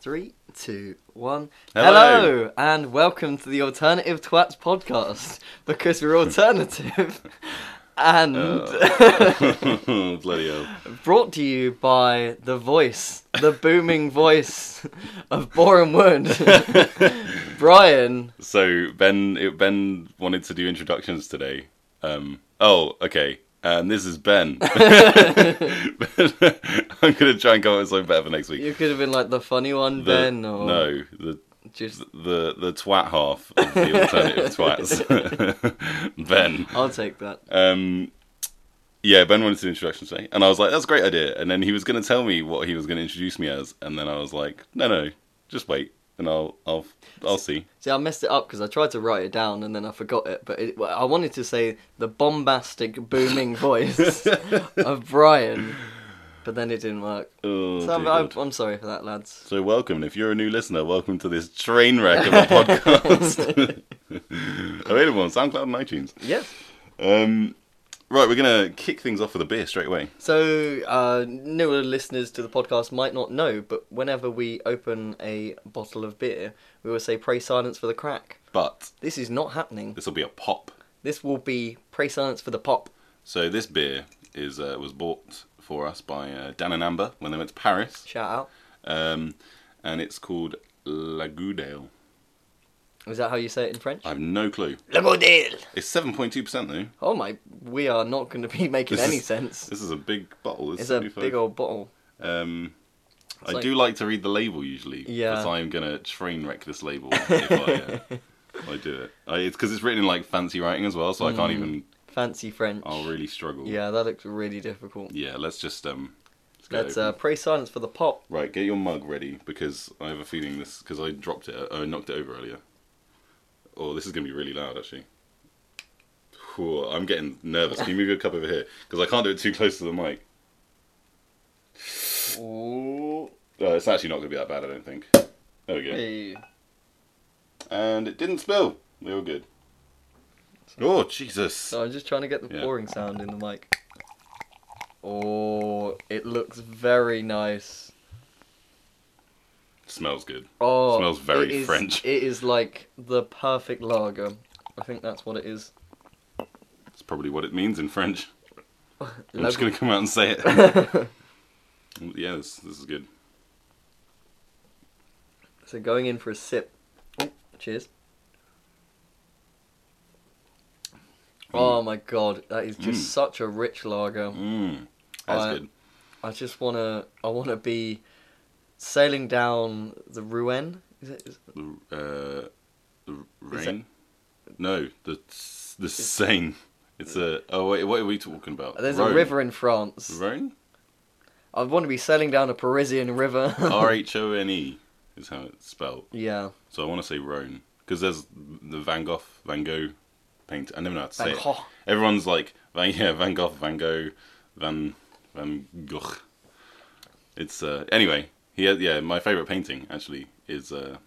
Three, two, one. Hello. and welcome to the Alternative Twats podcast because we're alternative and Uh. Bloody hell. brought to you by the voice, the booming voice of Boreham Wood, Brian. So Ben, it, Ben wanted to do introductions today. Um, oh, okay. And this is Ben. I'm gonna try and come up with something better for next week. You could have been like the funny one, The- Ben, or No, the just. the the twat half of the alternative twats. ben. I'll take that. Um, yeah, Ben wanted to do introduction today, and I was like, "That's a great idea." And then he was going to tell me what he was going to introduce me as, and then I was like, "No, no, just wait, and I'll I'll I'll see." See, I messed it up because I tried to write it down and then I forgot it. But it, I wanted to say the bombastic, booming voice of Brian, but then it didn't work. Oh, So I'm, I'm, I'm sorry for that, lads. So welcome, if you're a new listener, welcome to this train wreck of a podcast. Available on SoundCloud and iTunes. Yes. Um, right, we're gonna kick things off with a beer straight away. So uh, newer listeners to the podcast might not know, but whenever we open a bottle of beer, we will say "Pray silence for the crack." But This is not happening. this will be a pop. This will be "Pray silence for the pop." So this beer is uh, was bought for us by uh, Dan and Amber when they went to Paris, Shout out. um, and it's called La Goudale. Is that how you say it in French? I have no clue. It's seven point two percent though. Oh my! We are not going to be making This any is- sense. This is a big bottle. It's a 75. big old bottle. Um, I like- do like to read the label usually. Yeah. Because I'm gonna train wreck this label if I, uh, if I do it. I, it's because it's written in like fancy writing as well, so I can't Mm. even. Fancy French. I'll really struggle. Yeah, that looks really difficult. Yeah. Let's just um. Let's uh, open. pray silence for the pop. Right, get your mug ready because I have a feeling this because I dropped it. I knocked it over earlier. Oh, this is gonna be really loud actually. Whew, I'm getting nervous. Can you move your cup over here? Because I can't do it too close to the mic. Ooh. Oh, it's actually not gonna be that bad, I don't think. There we go. Hey. And it didn't spill. We were good. Oh Jesus! So I'm just trying to get the Yeah. pouring sound in the mic. Oh, it looks very nice. Smells good. Oh, Smells very it is- French. It is like the perfect lager. I think that's what it is. It's probably what it means in French. I'm just gonna come out and say it. yeah, this, this is good. so going in for a sip. Oh, cheers. Oh my god, that is just Mm. such a rich lager. Mmm, that's I- good. I just wanna, I wanna be sailing down the Rouen. Is it? Is, The, uh, the? No, the the Seine. It's a. Oh wait, what are we talking about? there's Rhone. a river in France. Rhone. I want to be sailing down a Parisian river. R H O N E is how it's spelled. yeah, So I want to say Rhone because there's the Van Gogh, Van Gogh paint. I never know how to say Van it. Everyone's like Van, yeah, Van Gogh, Van Gogh, Van Van Gogh. It's uh, anyway. He had, yeah, my favorite painting actually is uh,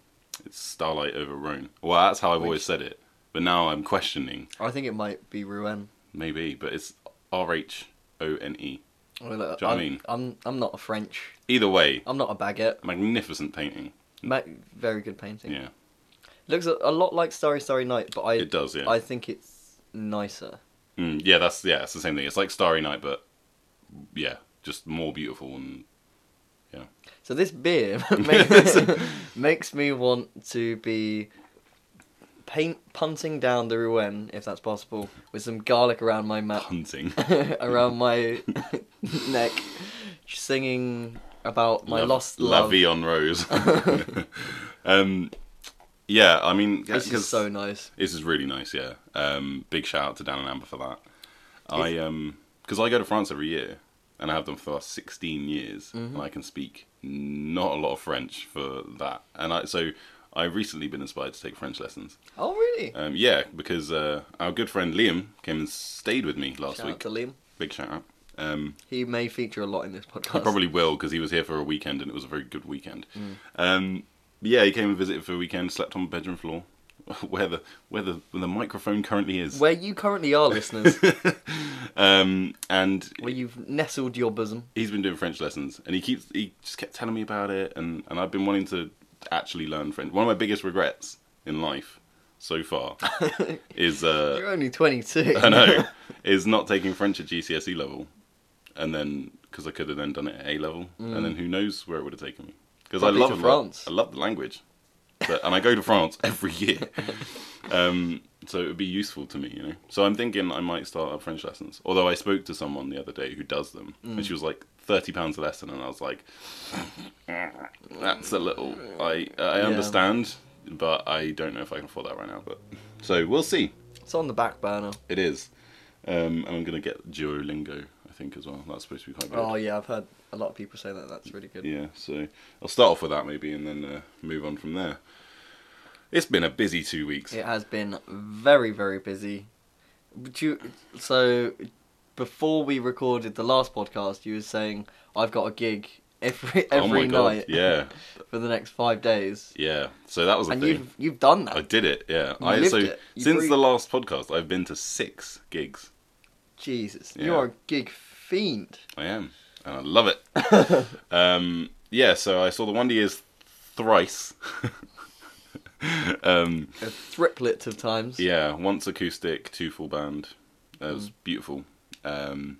it's Starlight over Rhone. Well, that's how I've always said it, but now I'm questioning I think it might be Rouen. maybe, but it's R H O N E. Well, Do you know what I I'm, mean? I'm I'm not a French. Either way, I'm not a baguette. magnificent painting. Ma- very good painting. Yeah, Looks a, a lot like Starry Starry Night, but I it does. Yeah, I think it's nicer. Mm, yeah, that's yeah, it's the same thing. It's like Starry Night, but yeah, just more beautiful and So this beer makes, makes me want to be paint punting down the Rouen, if that's possible, with some garlic around my mouth. hunting. around my neck, singing about my lost La love. Vie en Rose. um, yeah, I mean, This is so nice. this is really nice. Yeah, um, big shout out to Dan and Amber for that. I um, because I go to France every year, and I have done for the last sixteen years, Mm-hmm. and I can speak not a lot of French for that, and I so. I've recently been inspired to take French lessons. Oh, really? Um, yeah, because uh, our good friend Liam came and stayed with me last Shout week. to Liam. Big shout out. Um, He may feature a lot in this podcast. he probably will because he was here for a weekend and it was a very good weekend. Mm. Um, yeah, he came and visited for a weekend, slept on the bedroom floor, where the where the where the microphone currently is. Where you currently are, listeners, um, and where you've nestled your bosom. he's been doing French lessons, and he keeps he just kept telling me about it, and and I've been wanting to actually learn French. One of my biggest regrets in life so far is uh, You're only 22. I know is not taking French at GCSE level, and then because I could have then done it at A level, and then who knows where it would have taken me because I love. France. I love the language, but, and I go to France every year. Um, so it would be useful to me, you know. So I'm thinking I might start up French lessons. Although I spoke to someone the other day who does them, and she was like thirty pounds a lesson, and I was like, that's a little. I I Yeah. understand, but I don't know if I can afford that right now. But so we'll see. It's on the back burner. It is, um, and I'm gonna get Duolingo. I think as well. That's supposed to be quite good. Oh yeah, I've heard a lot of people say that. That's really good. Yeah, so I'll start off with that maybe, and then uh, move on from there. It's been a busy two weeks. It has been very very busy. But you so before we recorded the last podcast, you were saying I've got a gig every oh my every god! night Yeah, for the next five days, yeah. So that was a and thing. you've you've done that. I did it. Yeah. You I lived so it. You since breathed- the last podcast, I've been to six gigs. Jesus, Yeah. you are a gig fiend. I am, and I love it. um, yeah. So I saw the Wonder Years thrice. um, A triplet of times. Yeah, once acoustic, two full band. That Mm. was beautiful. Um,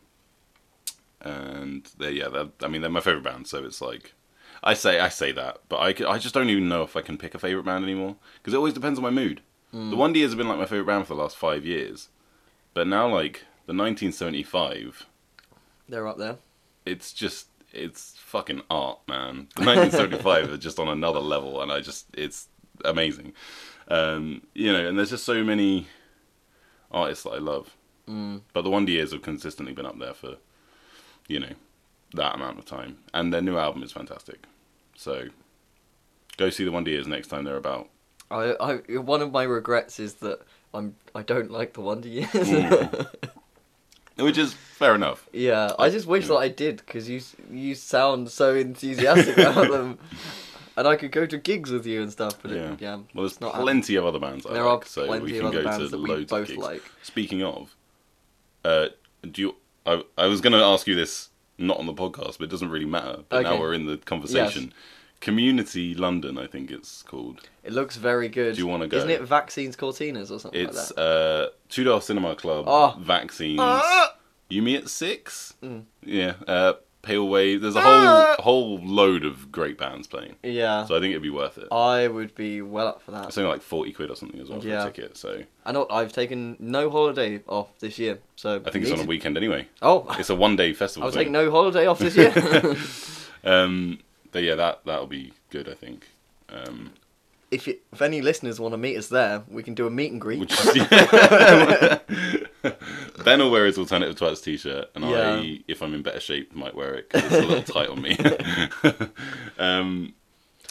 and they, yeah, they're, I mean, they're my favorite band. So it's like, I say, I say that, but I just don't even know if I can pick a favorite band anymore because it always depends on my mood. Mm. The Wonder Years have been like my favorite band for the last five years, but now like the 1975, They're up there. It's just it's fucking art, man. The 1975 are just on another level, and I just it's amazing. Um, you know, and there's just so many artists that I love. Mm. But the Wonder Years have consistently been up there for, you know, that amount of time, and their new album is fantastic. So, go see the Wonder Years next time they're about. I, I one of my regrets is that I'm I don't like the Wonder Years. Which is fair enough. yeah, I just wish that I did because you you sound so enthusiastic about them, and I could go to gigs with you and stuff. But Yeah. it, yeah, Well, there's not plenty of other bands I there like, are so plenty we of can other go bands to that we loads of both gigs. like. Speaking of, uh, do you? I, I was going to ask you this not on the podcast, but it doesn't really matter. But now we're in the conversation. Community London, I think it's called. It looks very good. Do you wanna go? Isn't it Vaccines Courteeners or something It's like that? uh, Tudor Cinema Club, Oh. Vaccines, Ah! You Me at Six. Mm. Yeah, uh, Pale Wave. There's a Ah! whole whole load of great bands playing, Yeah, so I think it'd be worth it. I would be well up for that. It's only like forty quid or something as well for a ticket. So I know I've taken no holiday off this year, so I think it's on a weekend anyway. Oh, It's a one day festival. I'll thing. take no holiday off this year. Um, yeah, that that'll be good. I think. Um, if you, if any listeners want to meet us there, we can do a meet and greet. which Ben will wear his alternative twats t-shirt, and Yeah. I, if I'm in better shape, might wear it because it's a little tight on me. um,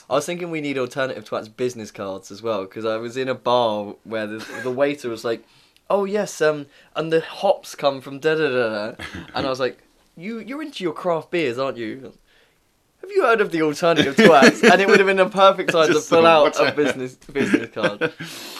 I was thinking we need alternative twats business cards as well because I was in a bar where the, the waiter was like, "Oh yes, um, and the hops come from da da da," da," and I was like, "You you're into your craft beers, aren't you?" Have you heard of the alternative twats? and it would have been a perfect time to fill out a business business card.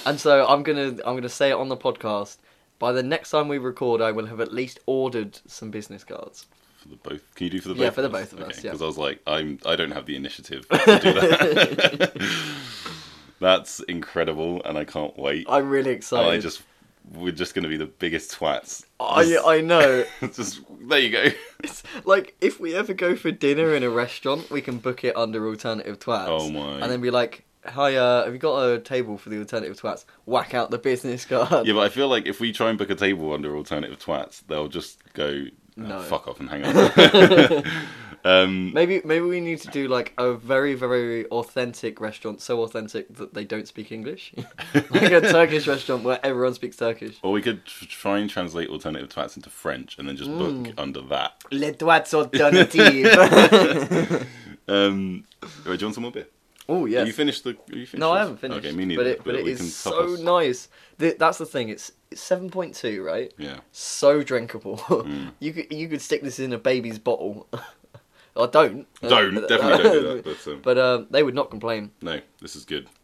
And so I'm gonna I'm gonna say it on the podcast. By the next time we record, I will have at least ordered some business cards. for the both, can you do for the both? Yeah, for the of both of us, yeah. Because I was like, I'm, I don't have the initiative to do that. That's incredible, and I can't wait. I'm really excited. I just, we're just going to be the biggest twats. I, I know. just there you go. It's like if we ever go for dinner in a restaurant, we can book it under alternative twats. Oh my. And then be like, "Hi, uh, have you got a table for the alternative twats?" Whack out the business card. Yeah, but I feel like if we try and book a table under alternative twats, they'll just go "Oh, No. fuck off and hang up. um, Maybe maybe we need to do like a very very authentic restaurant, so authentic that they don't speak English, like a Turkish restaurant where everyone speaks Turkish. or we could tr- try and translate alternative twats into French and then just Mm. book under that. Les twats alternative. Um, right, do you want some more beer? oh Have yes. you finished the? You finished No, I haven't finished. Okay, me neither. But it, but it we so us. nice. The, that's the thing. It's it's seven point two, right? Yeah. So drinkable. Mm. you could you could stick this in a baby's bottle. Or don't. Don't definitely don't do that. But, um, But um, they would not complain. no, this is good.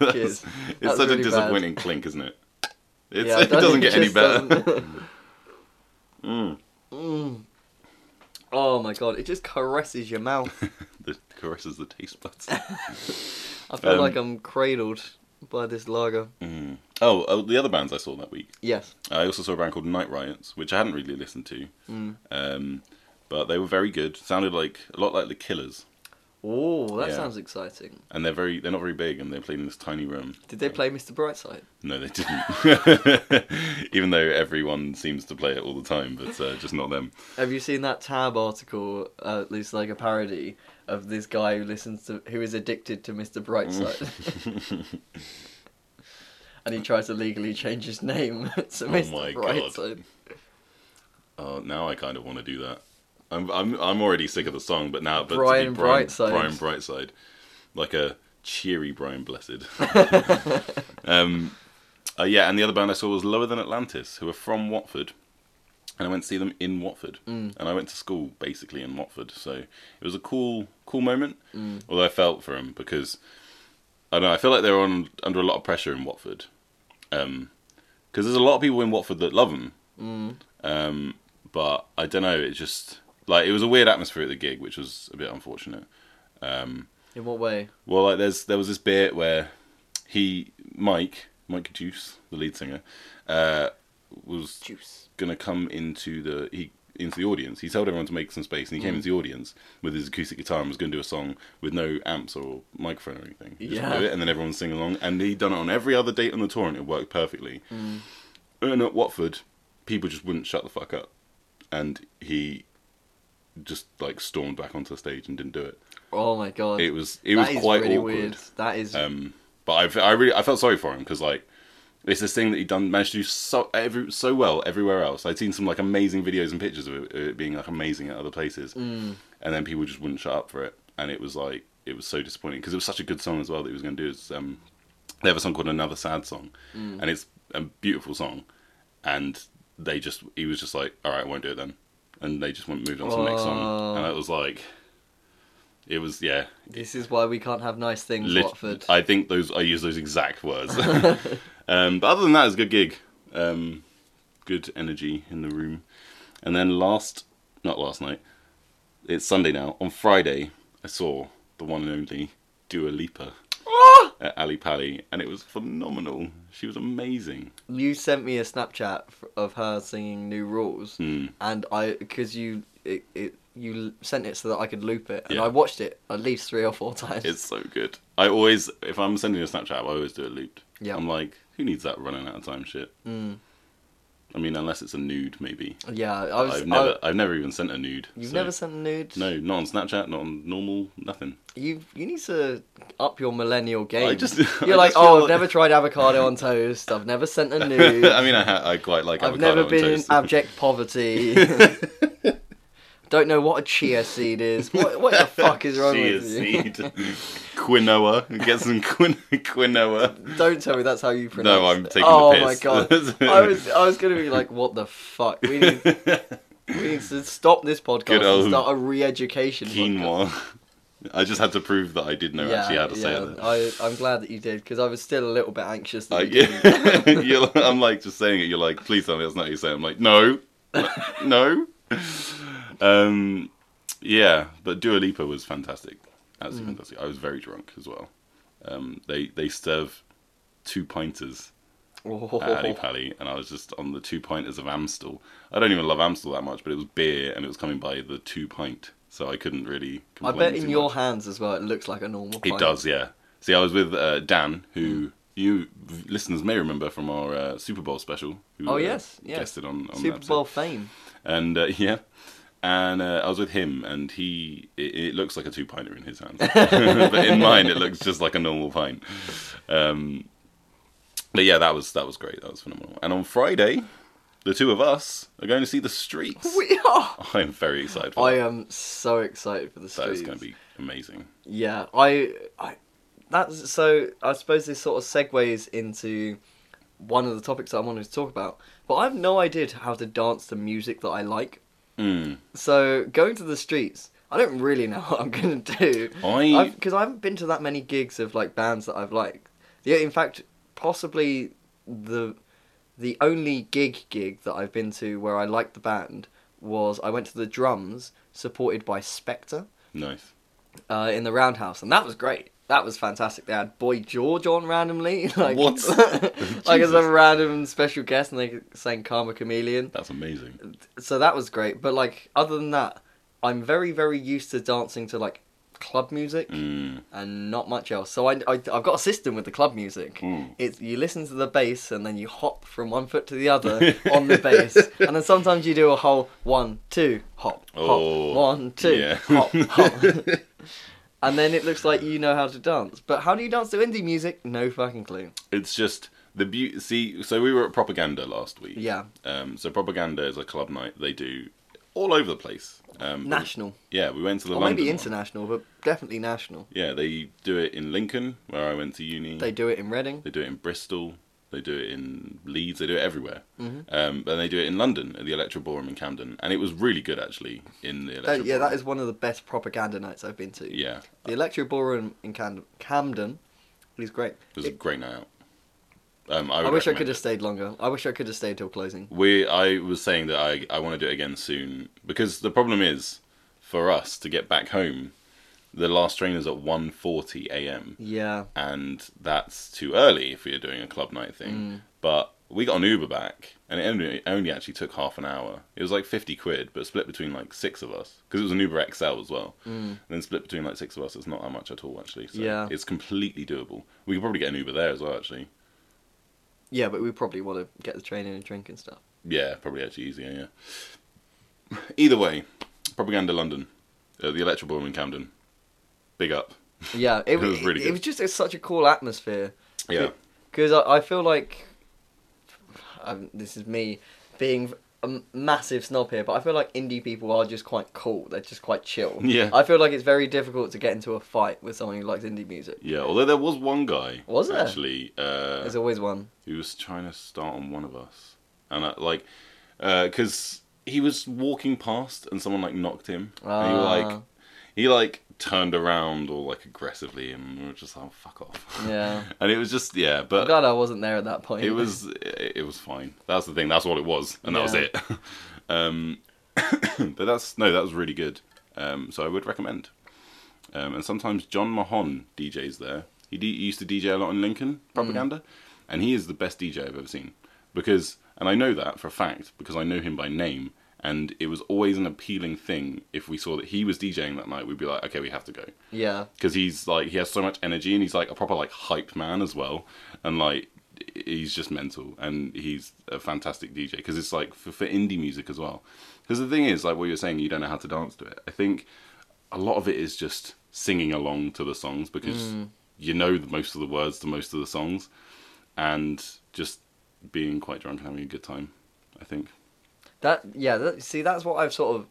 It's That's such really a bad. disappointing clink, isn't it? It's, Yeah, it doesn't get any better. Mm. Mm. Oh my god, it just caresses your mouth. The caresses the taste buds. I feel Um, like I'm cradled by this lager. Mm. Oh, oh, the other bands I saw that week. Yes. I also saw a band called Night Riots, which I hadn't really listened to, Mm. um, but they were very good. Sounded like a lot like the Killers, Oh, that Yeah. sounds exciting. and they're very they're not very big, and they're playing in this tiny room. Did they play Mr. Brightside? No, they didn't. Even though everyone seems to play it all the time, but uh, just not them. Have you seen that Tab article? Uh, at least like a parody of this guy who listens to who is addicted to Mr. Brightside, and he tries to legally change his name to Oh Mr. my God. Brightside. Oh, now I kind of want to do that. I'm I'm I'm already sick of the song, but now but Brian Brian Brightside. Brian Brightside, like a cheery Brian Blessed. um, uh, yeah, and the other band I saw was Lower Than Atlantis, who are from Watford, and I went to see them in Watford, Mm. and I went to school basically in Watford, so it was a cool cool moment. Mm. Although I felt for them because I don't know, I feel like they're on under a lot of pressure in Watford, because there's a lot of people in Watford that love them. Mm. Um, but I don't know. It just like it was a weird atmosphere at the gig, which was a bit unfortunate. Um, In what way? well, like there's there was this bit where he Mike Mike Duce, the lead singer, uh, was Duce. gonna come into the he into the audience. He told everyone to make some space, and he came Mm. into the audience with his acoustic guitar and was going to do a song with no amps or microphone or anything. He Yeah. do it, and then everyone sing along. And he'd done it on every other date on the tour, and it worked perfectly. Mm. And at Watford, people just wouldn't shut the fuck up, and he just like stormed back onto the stage and didn't do it. Oh my god. It was it That was quite really awkward. weird. That is. Um, but I really I felt sorry for him because like it's this thing that he'd done managed to do so every so well everywhere else. I'd seen some like amazing videos and pictures of it, it being like amazing at other places, Mm. and then people just wouldn't shut up for it, and it was like it was so disappointing because it was such a good song as well that he was going to do. It's, um, they have a song called Another Sad Song, Mm. and it's a beautiful song, and they just he was just like, all right, I won't do it then, and they just went moved on to the next song, Oh. and it was like. It was yeah, This is why we can't have nice things, Lit- Watford. I think those I use those exact words. um, but other than that, it was a good gig. Um, good energy in the room. And then last, not last night, it's Sunday now. On Friday, I saw the one and only Dua Lipa! At Ali Pali, and it was phenomenal. She was amazing. You sent me a Snapchat of her singing New Rules, Hmm. and I because you it, it you sent it so that I could loop it, and Yeah. I watched it at least three or four times. It's so good. I always, if I'm sending a Snapchat, I always do it looped. Yeah. I'm like, who needs that running out of time shit? Mm. I mean, unless it's a nude, maybe. Yeah, I was. I've never, I, I've never even sent a nude. you've so- never sent a nude. No, not on Snapchat, not on normal, nothing. You you need to up your millennial game. I just- You're I like, just oh, I've like- never tried avocado on toast. I've never sent a nude. I mean, I, ha- I quite like I've never been in abject poverty. Don't know what a chia seed is. What, what the fuck is wrong Chia with you? Chia seed. quinoa. Get some quin- quinoa. Don't tell me that's how you pronounce it. No, I'm taking oh the piss. Oh my god. I was I was gonna be like, what the fuck? We need, we need to stop this podcast and start a re-education podcast. Quinoa. I just had to prove that I did know actually how to say it. I, I'm glad that you did because I was still a little bit anxious. That you didn't. you're, I'm like just saying it. You're like, please tell me that's not what you say. I'm like, no, no. Um, yeah, but Dua Lipa was fantastic. Absolutely Mm. fantastic. I was very drunk as well. Um, they they serve two pinters Oh. at Ali Pali, and I was just on the two pinters of Amstel. I don't even love Amstel that much, but it was beer, and it was coming by the two pint, so I couldn't really. I bet in your much. hands as well, it looks like a normal. It does, yeah. See, I was with uh, Dan, who you listeners may remember from our uh, Super Bowl special. Who, Oh, uh, yes, yes. guested on, on Super Bowl fame. and uh, yeah, and uh, I was with him, and he it, it looks like a two pinter in his hand, but in mine it looks just like a normal pint. Um, but yeah, that was that was great. That was phenomenal. And on Friday, the two of us are going to see the Streets. We are. I'm very excited. For I that. am so excited for the That streets. is going to be amazing. Yeah, I, I, that's so. I suppose this sort of segues into one of the topics that I wanted to talk about. But I have no idea how to dance to music that I like. Mm. So going to the streets, I don't really know what I'm gonna do. I because I haven't been to that many gigs of like bands that I've liked. Yeah, in fact, possibly the the only gig gig that I've been to where I liked the band was I went to the drums supported by Spectre Nice. uh, in the Roundhouse, and that was great. That was fantastic. They had Boy George on randomly, like What? like as a random special guest, and they sang Karma Chameleon. That's amazing. So that was great. But like other than that, I'm very very used to dancing to like club music Mm. and not much else. So I, I I've got a system with the club music. Mm. It's you listen to the bass and then you hop from one foot to the other on the bass, and then sometimes you do a whole one two hop hop Oh, one two yeah. hop hop. And then it looks like you know how to dance. But how do you dance to indie music? No fucking clue. It's just the beauty. See, so we were at Propaganda last week. Yeah. Um, so Propaganda is a club night they do all over the place. Um, National. Yeah, we went to the Or London maybe one. international, but definitely national. Yeah, they do it in Lincoln, where I went to uni. They do it in Reading. They do it in Bristol. They do it in Leeds. They do it everywhere. Mhm. Um, and they do it in London at the Electro Ballroom in Camden, and it was really good actually in the Electro. Yeah, that is one of the best propaganda nights I've been to. Yeah, The Electro Ballroom in Cam- Camden is great. it was a great night out. Um, I, I wish I could have stayed longer. I wish I could have stayed till closing. We, I was saying that I, I want to do it again soon because the problem is for us to get back home, the last train is at 1.40 a.m. Yeah. and that's too early if you're doing a club night thing. Mm. But we got an Uber back, and it only, only actually took half an hour. It was like 50 quid, but split between like six of us because it was an Uber XL as well. Mm. And then split between like six of us, it's not that much at all actually. So Yeah. it's completely doable. We could probably get an Uber there as well actually. Yeah, but we probably want to get the train in and drink and stuff. Yeah, probably actually easier. Yeah. Either way, propaganda London, uh, the Electro Ballroom in Camden, big up. Yeah, it, It was really It was just a, such a cool atmosphere. Yeah, Because I, I feel like um, this is me being a massive snob here, but I feel like indie people are just quite cool. They're just quite chill. Yeah. I feel like it's very difficult to get into a fight with someone who likes indie music. yeah. Although there was one guy, Was there? actually, uh, There's always one. he was trying to start on one of us, and I, like, because he was walking past and someone like knocked him, and he like Ah. he like turned around all like aggressively, and we were just like, oh, fuck off. Yeah. and it was just yeah, I'm but glad I wasn't there at that point. it was it, it was fine. That's the thing. That's what it was, and that was it. um, but that's no, that was really good. Um, so I would recommend. Um, and sometimes John Mahon DJs there. He, d- he used to DJ a lot in Lincoln propaganda, and he is the best DJ I've ever seen. Because, and I know that for a fact because I know him by name, and it was always an appealing thing. If we saw that he was DJing that night. We'd be like, okay, we have to go. Yeah. because he's like he has so much energy and he's like a proper like hype man as well. And like he's just mental. And he's a fantastic dj because it's like for, for indie music as well. Because the thing is like what you're saying you don't know how to dance to it. I think a lot of it is just singing along to the songs because mm. you know the, most of the words to most of the songs. And just being quite drunk and having a good time i think That yeah. That, see, that's what I've sort of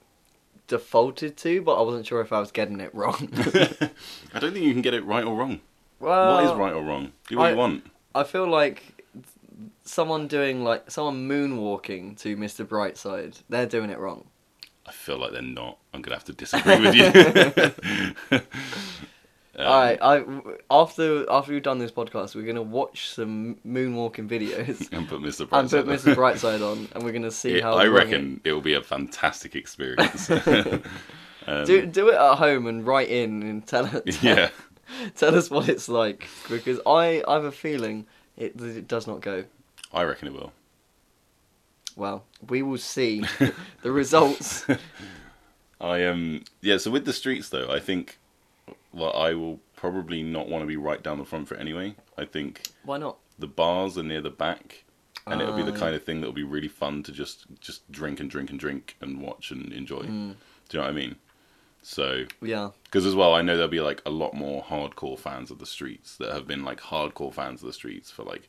defaulted to, but I wasn't sure if I was getting it wrong. i don't think you can get it right or wrong well, what is right or wrong do what I- you want I feel like someone doing like someone moonwalking to Mr. Brightside, they're doing it wrong. I feel like they're not. I'm gonna have to disagree with you. Um, All right, I after after we've done this podcast, we're gonna watch some moonwalking videos And put Mr. and Brightside. put Mr. Brightside on, and we're gonna see It- how. I reckon it will be a fantastic experience. um, do do it at home and write in and tell us. yeah, tell us what it's like because I I have a feeling it it does not go I reckon it will. well. We will see the results. I um yeah. So with the streets though, I think well I will probably not want to be right down the front for it anyway. I think Why not? the bars are near the back, and it'll be the Ah, kind of thing that will be really fun to just just drink and drink and drink and watch and enjoy. Mm, Do you know what I mean? So yeah. Because as well, I know there'll be like a lot more hardcore fans of the streets that have been like hardcore fans of the streets for like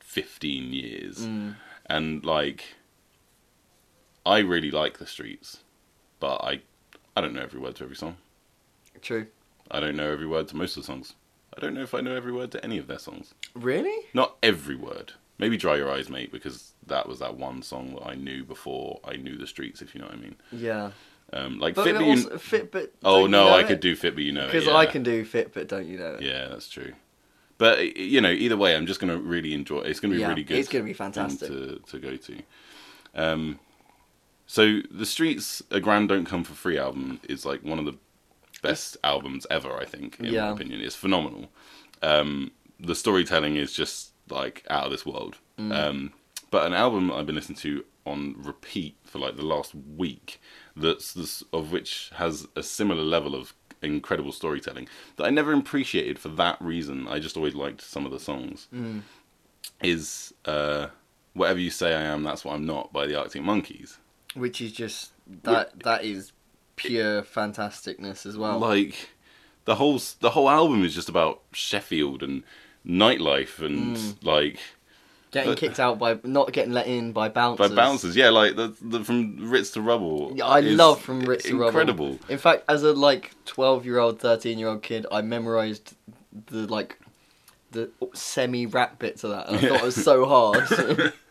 15 years. Mm. And like, I really like the streets, but I, I don't know every word to every song. True. I don't know every word to most of the songs. I don't know if I know every word to any of their songs. Really? Not every word. Maybe Dry Your Eyes, Mate, because that was that one song that I knew before I knew the streets, if you know what I mean. Yeah. Um, like But Fit, it But You- fit, but Oh no, you know I it? could do Fit, but you know because yeah. I can do fit, but don't you know it? Yeah, that's true. But you know, either way, I'm just gonna really enjoy. it. It's gonna be Yeah, really good. it's gonna be fantastic. to to go to. Um, so the Streets, a Grand Don't Come for Free album is like one of the best albums ever. I think, in my opinion, it's phenomenal. Um, the storytelling is just like out of this world. Mm. Um, but an album I've been listening to on repeat for like the last week, that's this, of which has a similar level of incredible storytelling that I never appreciated for that reason. I just always liked some of the songs. Mm. Is uh, "Whatever You Say I Am, That's What I'm Not" by the Arctic Monkeys. Which is just that that is pure fantasticness as well. Like the whole the whole album is just about Sheffield and nightlife and Mm. like getting but- kicked out by not getting let in by bouncers. by bouncers. Yeah, like the, the from Ritz to Rubble. Yeah, I love From Ritz to Rubble. incredible. In fact, as a like twelve year old, thirteen year old kid, I memorized the like the semi rap bits of that. And I thought it was so hard.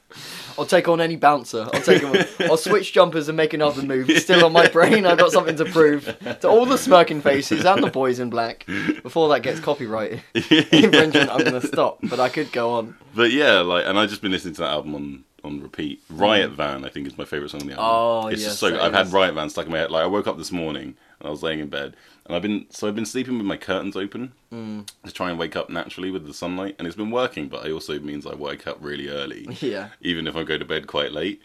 I'll take on any bouncer. I'll take him. I'll switch jumpers and make another move. Still on my brain. I've got something to prove to all the smirking faces and the boys in black. Before that gets copyright infringement, I'm gonna stop. But I could go on. But yeah, like, and I've just been listening to that album on on repeat. Riot mm. Van, I think, is my favorite song on the album. Oh, it's yes, just so. I've had. Riot Van stuck in my head. Like, I woke up this morning and I was laying in bed, and I've been so I've been sleeping with my curtains open Mm. to try and wake up naturally with the sunlight, and it's been working. But it also means I wake up really early, Yeah. even if I go to bed quite late.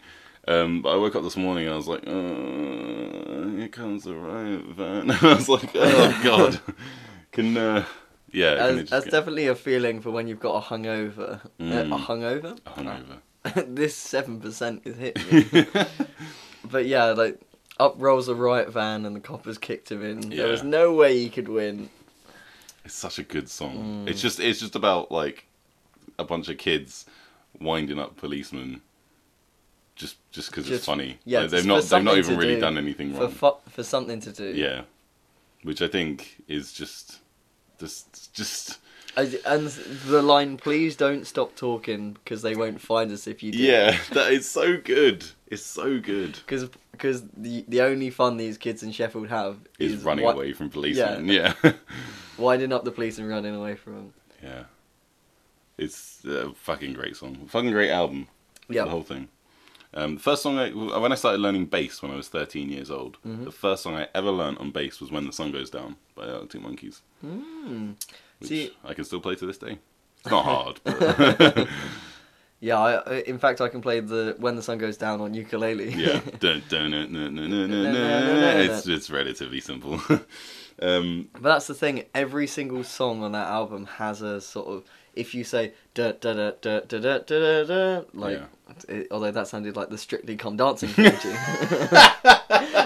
Um, but I woke up this morning and I was like, uh, "Here comes the Riot Van." I was like, "Oh God, can." Uh, yeah, That's, that's get definitely a feeling for when you've got a hungover. Uh, Mm. a hungover? A hungover? this seven percent is hitting me. but yeah, like up rolls a riot van and the coppers kicked him in. There was no way he could win. It's such a good song. Mm. It's just it's just about like a bunch of kids winding up policemen just just because it's funny. yeah, Like, they've not they've not even really do. done anything For wrong. fu- for something to do. yeah, which I think is just just just And the line, "Please don't stop talking because they won't find us if you do." yeah. That is so good. It's so good. Because because the the only fun these kids in Sheffield have Is, is, running away from policemen. Yeah, yeah. winding up the police and running away from them. Yeah, it's a fucking great song. Fucking great album. Yeah. the whole thing. Um, the first song I, when I started learning bass when I was 13 years old, Mm-hmm. the first song I ever learned on bass was "When the Sun Goes Down" by the Arctic Monkeys, Mm. Which See- I can still play to this day. It's not hard, but Yeah, I, in fact, I can play the "When the Sun Goes Down" on ukulele. yeah, it's it's relatively simple. um, But that's the thing. Every single song on that album has a sort of. If you say da da da da da da da da, like, it, although that sounded like the Strictly Come Dancing theme tune.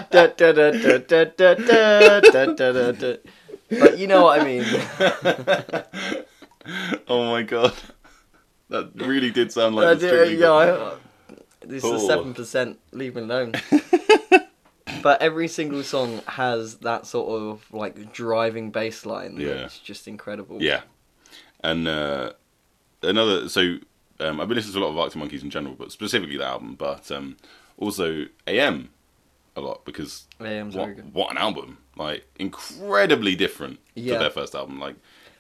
da da da da da da da da da da da. But you know what I mean. oh my god, that really did sound Uh, like the d- Strictly yeah, I, this is Oh. seven percent. Leave me alone. but every single song has that sort of like driving bass line. Yeah. it's just incredible. Yeah, and uh, another. So um, I've been listening to a lot of Arctic Monkeys in general, but specifically that album. But um, also AM a lot because AM's what, what an album! Like incredibly different Yeah. to their first album. Like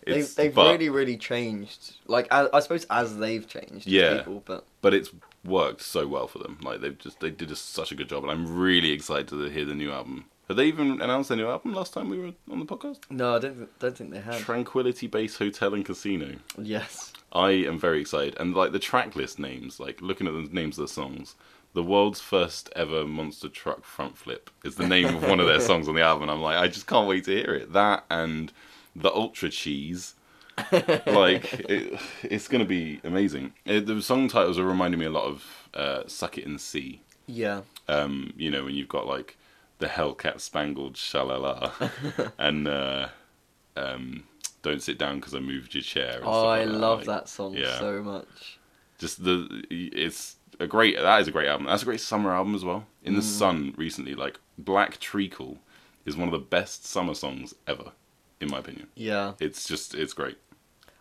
They've, they've but, really, really changed. Like, I, I suppose as they've changed, Yeah. people, but but it's worked so well for them. Like they've just they did a, such a good job, and I'm really excited to hear the new album. Have they even announced their new album last time we were on the podcast? no, I don't, don't think they have. Tranquility Base Hotel and Casino. yes, I am very excited, and like the track list names, like looking at the names of the songs, the world's first ever monster truck front flip is the name of one of their songs on the album. I'm like, I just can't wait to hear it. That and the Ultra Cheese, like it, it's gonna be amazing. It, the song titles are reminding me a lot of uh, "Suck It and See." yeah, Um, you know, when you've got like the Hellcat Spangled Shalala and uh, um, "Don't Sit Down Because I Moved Your Chair." oh, I like love Like, that song yeah. so much. just the it's a great that is a great album that's a great summer album as well in Mm. the sun recently like black treacle is one of the best summer songs ever in my opinion Yeah, it's just it's great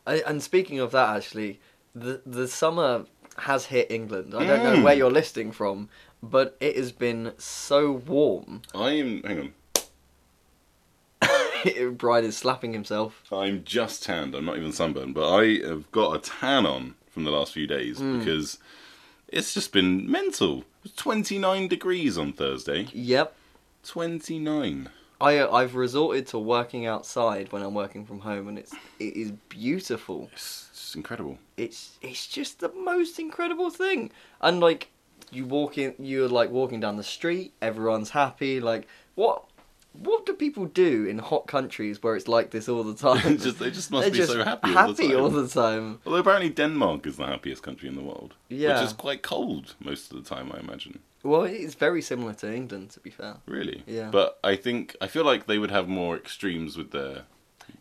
I, and speaking of that, actually, the the summer has hit England. I don't know Mm. where you're listing from, but it has been so warm. i'm hang on Brian is slapping himself. I'm just tanned. I'm not even sunburned, but I have got a tan on from the last few days Hmm. because it's just been mental. 29 degrees on Thursday. Yep. 29. I uh, I've resorted to working outside when I'm working from home, and it's it is beautiful. It's, it's incredible. It's it's just the most incredible thing. And like you walk in, you're like walking down the street. Everyone's happy. Like what what do people do in hot countries where it's like this all the time? just, they just must They're be just so happy, all the time. all the time. Although apparently Denmark is the happiest country in the world. Yeah. Which is quite cold most of the time, I imagine. Well, it's very similar to England, to be fair. Really? Yeah. But I think I feel like they would have more extremes with their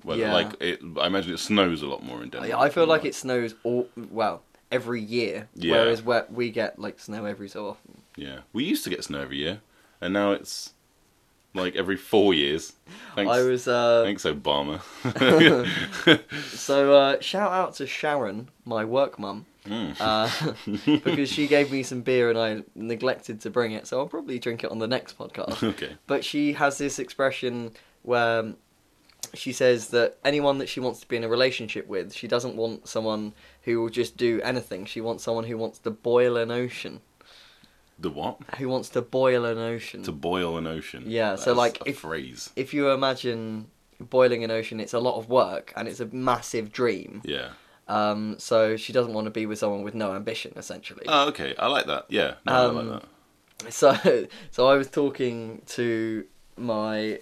weather. Yeah. Like it, I imagine it snows a lot more in Denmark. I, I feel like it snows all well every year, Yeah. whereas where we get like snow every so often. Yeah, we used to get snow every year, and now it's like every four years. Thanks, I was uh, thanks Obama. so uh, shout out to Sharon, my work mum, Mm. uh, because she gave me some beer and I neglected to bring it, so I'll probably drink it on the next podcast. okay. But she has this expression where she says that anyone that she wants to be in a relationship with, she doesn't want someone who will just do anything. She wants someone who wants to boil an ocean. The what? Who wants to boil an ocean? To boil an ocean. Yeah, so, like, a if- phrase. If you imagine boiling an ocean, it's a lot of work and it's a massive dream. Yeah. Um, so she doesn't want to be with someone with no ambition, essentially. Oh, okay. I like that. Yeah. No, I Um, like that. So, so I was talking to my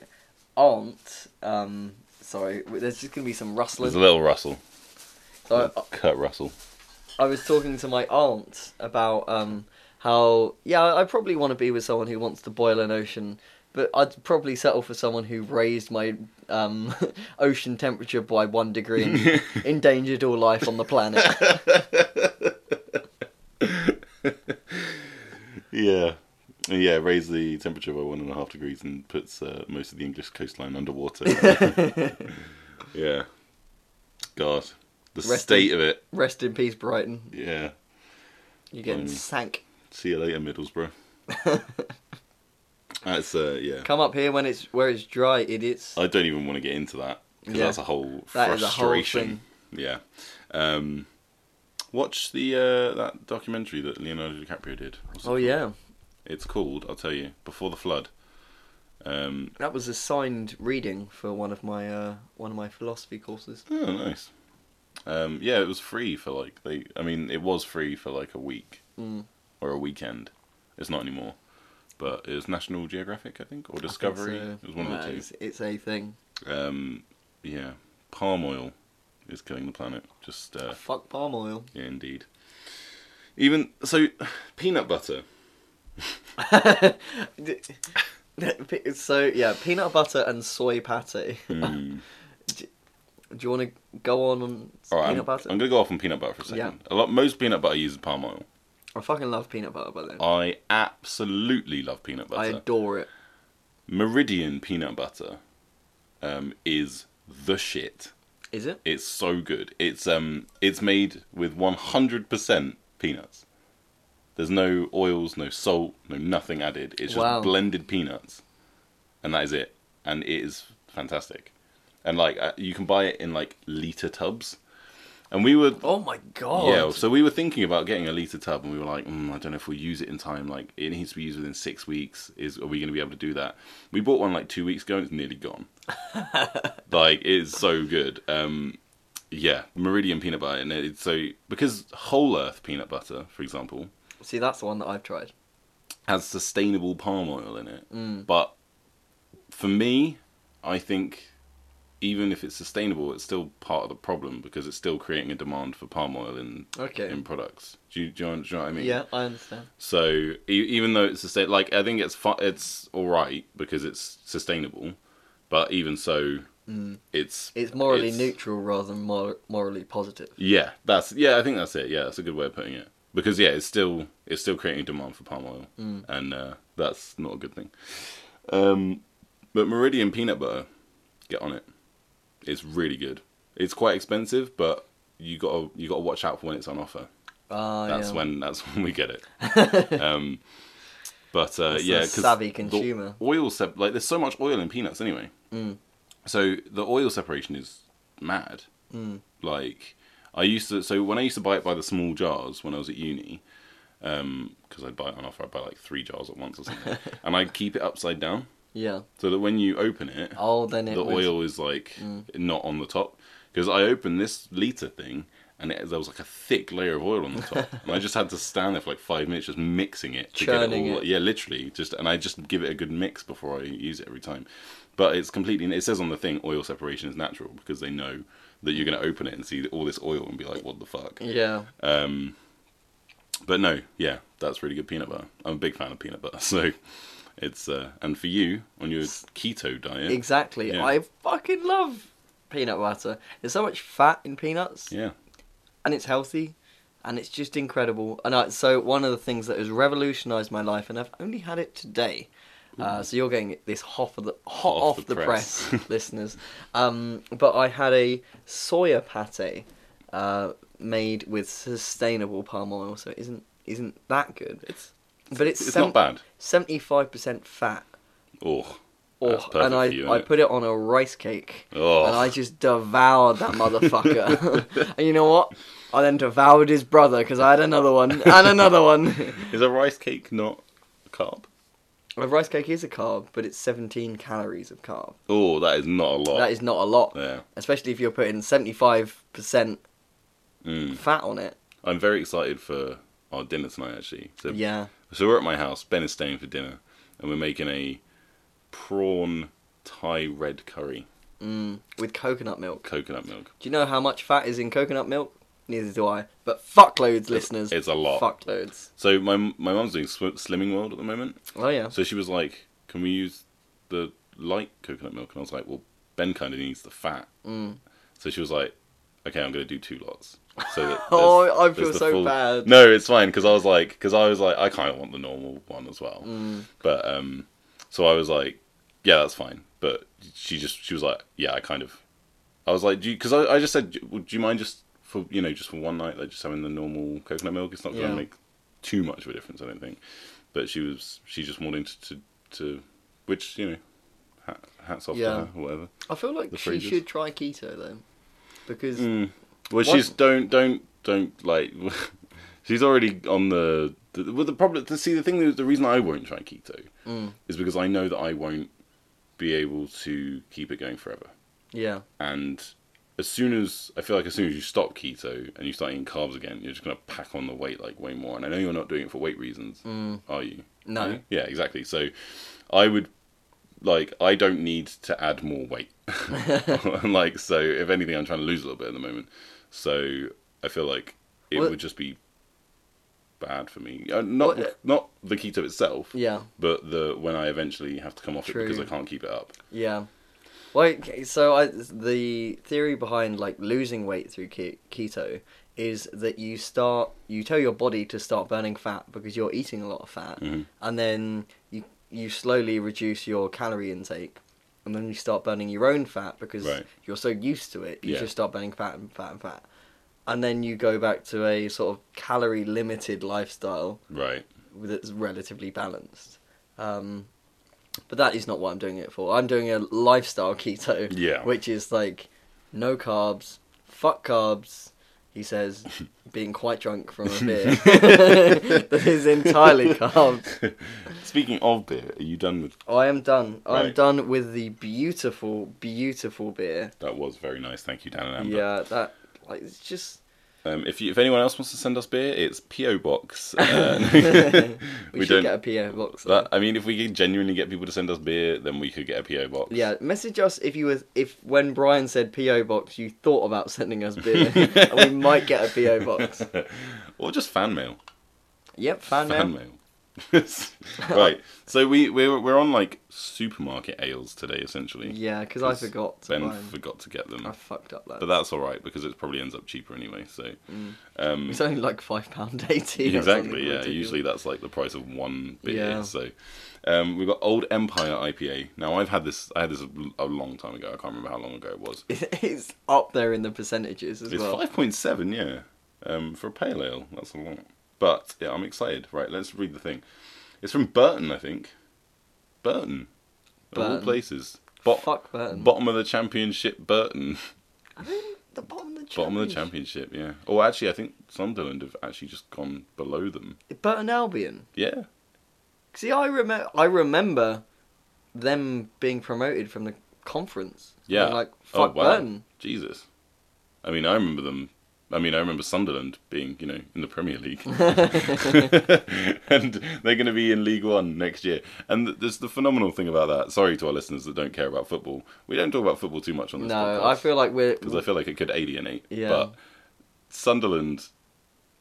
aunt. Um, sorry, there's just gonna be some There's rustling. a little Russell. So I, Kurt Russell. I was talking to my aunt about um, how yeah, I probably want to be with someone who wants to boil an ocean, but I'd probably settle for someone who raised my um, ocean temperature by one degree and endangered all life on the planet. Yeah. Yeah, raise the temperature by one and a half degrees and puts uh, most of the English coastline underwater. yeah. God. The Rest state in- of it. Rest in peace, Brighton. Yeah. You're getting Blimey. sank. See you later, Middlesbrough. That's, uh, yeah. Come up here when it's where it's dry, idiots. I don't even want to get into that because Yeah. that's a whole That is a whole frustration. Yeah. Um, watch the uh, that documentary that Leonardo DiCaprio did. It Oh yeah, It's called. I'll tell you. Before the flood. Um, that was a signed reading for one of my uh, one of my philosophy courses. oh, nice. Um, yeah, it was free for like they. I mean, it was free for like a week Mm. Or a weekend. It's not anymore. But it was National Geographic, I think, or Discovery. Think so. It was one Nah, of the two. It's, it's a thing. Um, yeah, palm oil is killing the planet. Just uh, Fuck palm oil. yeah, indeed. Even so, peanut butter. so yeah, peanut butter and soy pate. Hmm. Do you want to go on on All right, peanut I'm, butter? I'm gonna go off on peanut butter for a second. Yeah. A lot, most peanut butter uses palm oil. I fucking love peanut butter, by the way. I absolutely love peanut butter. I adore it. Meridian peanut butter um, is the shit. Is it? It's so good. It's um, it's made with 100% peanuts. There's no oils, no salt, no nothing added. It's just Wow. blended peanuts, and that is it. And it is fantastic. And like uh, you can buy it in like liter tubs. And we were Oh my god. yeah, so we were thinking about getting a liter tub, and we were like, mm, I don't know if we'll use it in time. Like, it needs to be used within six weeks. Is are we going to be able to do that? We bought one like two weeks ago, and it's nearly gone. like, it's so good. Um, yeah, Meridian peanut butter, and it's so because Whole Earth peanut butter, for example, See, that's the one that I've tried. has sustainable palm oil in it. Mm. But for me, I think even if it's sustainable, it's still part of the problem because it's still creating a demand for palm oil in Okay. in products. Do you, do you, know, do you know what I mean? Yeah, I understand. So e- even though it's sustain, like I think it's fu- it's all right because it's sustainable, but even so, Mm. it's It's morally it's- neutral rather than mor- morally positive. Yeah, that's yeah. I think that's it. Yeah, that's a good way of putting it. Because yeah, it's still it's still creating demand for palm oil, Mm. and uh, that's not a good thing. Um, but Meridian peanut butter, get on it. It's really good. It's quite expensive, but you got to you got to watch out for when it's on offer. Ah, that's yeah. when that's when we get it. um, but uh, That's yeah, savvy consumer. oil, sep- like there's so much oil in peanuts anyway. Mm. so the oil separation is mad. Mm. Like I used to. So when I used to buy it by the small jars when I was at uni, because I'd buy it on offer, I'd buy like three jars at once or something, and I'd keep it upside down Yeah. so that when you open it, Oh, then it the was- oil is like Mm. not on the top. Because I opened this liter thing. And it, there was like a thick layer of oil on the top, and I just had to stand there for like five minutes, just mixing it to Churning get it all. it. Yeah, literally, just and I just give it a good mix before I use it every time. But it's completely. It says on the thing, oil separation is natural because they know that you're going to open it and see all this oil and be like, "What the fuck?" Yeah. Um, but no, yeah, that's really good peanut butter. I'm a big fan of peanut butter, so it's uh, and for you on your keto diet, Exactly. Yeah. I fucking love peanut butter. There's so much fat in peanuts, yeah, and it's healthy, and it's just incredible. And I, so one of the things that has revolutionised my life, and I've only had it today. Uh, so you're getting this hot of the hot Off off, the the, press. press, listeners. Um, but I had a soya pate uh, made with sustainable palm oil, so it isn't isn't that good. It's but it's, it's not bad. seventy five percent fat. Oh, Oh, and I, you, I it? put it on a rice cake, Oh. and I just devoured that motherfucker. and you know what? I then devoured his brother because I had another one and another one. is a rice cake not a carb? a rice cake is a carb, but it's 17 calories of carb. Oh, that is not a lot. That is not a lot, Yeah. especially if you're putting 75% Mm. fat on it. I'm very excited for our dinner tonight. Actually, so Yeah. So we're at my house. Ben is staying for dinner, and we're making a prawn Thai red curry, Mm, with coconut milk. coconut milk. Do you know how much fat is in coconut milk? Neither do I. But fuckloads, listeners. It's a lot. Fuckloads. So my my mum's doing sw- Slimming World at the moment. Oh, yeah. So she was like, "Can we use the light coconut milk?" And I was like, "Well, Ben kind of needs the fat." Mm. So she was like, "Okay, I'm going to do two lots." So that Oh, I feel so full- bad. No, it's fine because I was like, because I was like, I kind of want the normal one as well. Mm. But um, so I was like, yeah, that's fine. But she just she was like, yeah, I kind of. I was like, do you? Because I, I just said, would you mind just for you know just for one night, like just having the normal coconut milk? It's not going to Yeah. make too much of a difference, I don't think. But she was she just wanting to to, to which you know, hat, hats off Yeah. to her or whatever. I feel like she should try keto, though. Because. Mm. Well, she's don't don't don't like. she's already on the. the well, the problem to see the thing. The reason I won't try keto Mm, is because I know that I won't be able to keep it going forever. yeah. And as soon as I feel like as soon as you stop keto and you start eating carbs again, you're just gonna pack on the weight like way more. And I know you're not doing it for weight reasons, Mm, are you? no. You? Yeah, exactly. So I would like I don't need to add more weight. like so, if anything, I'm trying to lose a little bit at the moment. So I feel like it Well- would just be bad for me. Uh, not Well, uh, not the keto itself, Yeah. but the when I eventually have to come off True. it because I can't keep it up. Yeah. Well, so I, the theory behind like losing weight through ke- keto is that you start you tell your body to start burning fat because you're eating a lot of fat, Mhm. and then you you slowly reduce your calorie intake, and then you start burning your own fat because Right. you're so used to it. You Yeah. just start burning fat and fat and fat, and then you go back to a sort of calorie limited lifestyle Right. that's relatively balanced. Um, but that is not what I'm doing it for. I'm doing a lifestyle keto, Yeah. which is like no carbs, fuck carbs. He says, being quite drunk from a beer that is entirely carbs. Speaking of beer, are you done with? I am done. I'm done with the beautiful, beautiful beer. That was very nice. Thank you, Dan and Amber. Yeah, that like it's just. Um, if you, if anyone else wants to send us beer, it's PO box. Uh, we, we should don't. get a PO box. That, I mean, if we could genuinely get people to send us beer, then we could get a PO box. Yeah, message us if you was if when Brian said PO box, you thought about sending us beer, and we might get a PO box. or just fan mail. Yep, fan, mail. mail. right. So we we're we're on like supermarket ales today, essentially. Yeah, because I forgot to Ben buy 'em. forgot to get them, I fucked up that. but that's all right because it probably ends up cheaper anyway. So. Um, it's only like five pound eighty. or exactly. Yeah. ridiculous. Usually that's like the price of one beer. Yeah. So. Um, we've got Old Empire IPA. Now I've had this. I had this a, a long time ago. I can't remember how long ago it was. it's up there in the percentages as well. It's well. five point seven, yeah. Um, for a pale ale, that's a lot. But yeah, I'm excited. Right, let's read the thing. It's from Burton, I think. Burton, of all places. Bo- Fuck Burton. Bottom of the championship, Burton. They the bottom of the Bottom of the championship, yeah. Or actually, I think Sunderland have actually just gone below them. Burton Albion. Yeah. See, I remember. I remember them being promoted from the conference. Yeah. Being like Oh, fuck wow. Burton. Jesus. I mean, I remember them. I mean, I remember Sunderland being, you know, in the Premier League, and they're going to be in League One next year. And there's the phenomenal thing about that. Sorry to our listeners that don't care about football. We don't talk about football too much on this No, I feel like we're. because I feel like it could alienate. Yeah. But Sunderland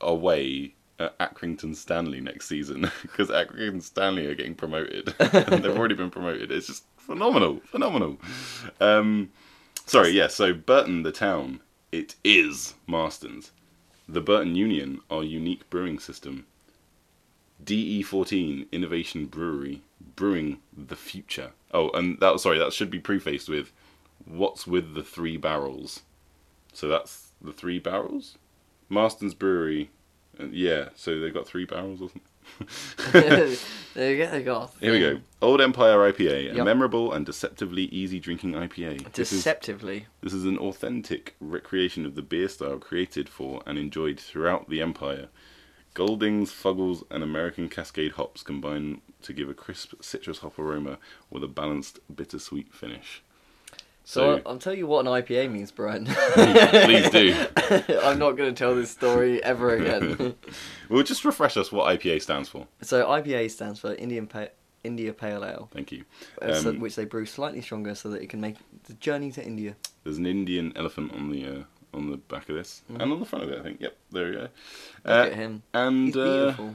away at Accrington Stanley next season because Accrington Stanley are getting promoted and they've already been promoted. It's just phenomenal, phenomenal. Um, sorry, yeah. So Burton, the town, it is Marston's. The Burton Union, our unique brewing system. DE14 Innovation Brewery, brewing the future. Oh, and that sorry, that should be prefaced with, "What's with the three barrels?" So that's the three barrels. Marston's Brewery, uh, yeah. So they've got three barrels or something. there you go. They got. a Here we go. Old Empire IPA, a Yep. memorable and deceptively easy drinking IPA. This is, Deceptively. this is an authentic recreation of the beer style created for and enjoyed throughout the Empire. Goldings, Fuggles, and American Cascade hops combine to give a crisp citrus hop aroma with a balanced bittersweet finish. So, So- I'll tell you what an IPA means, Brian. Please do. I'm not going to tell this story ever again. Well, just refresh us what IPA stands for. so IPA stands for Indian pa- India Pale Ale, Thank you. uh, so- Um, which they brew slightly stronger so that it can make the journey to India. There's an Indian elephant on the uh, on the back of this Mhm. and on the front of it. I think. Yep, there we go. Look Uh, at him. and He's uh, beautiful.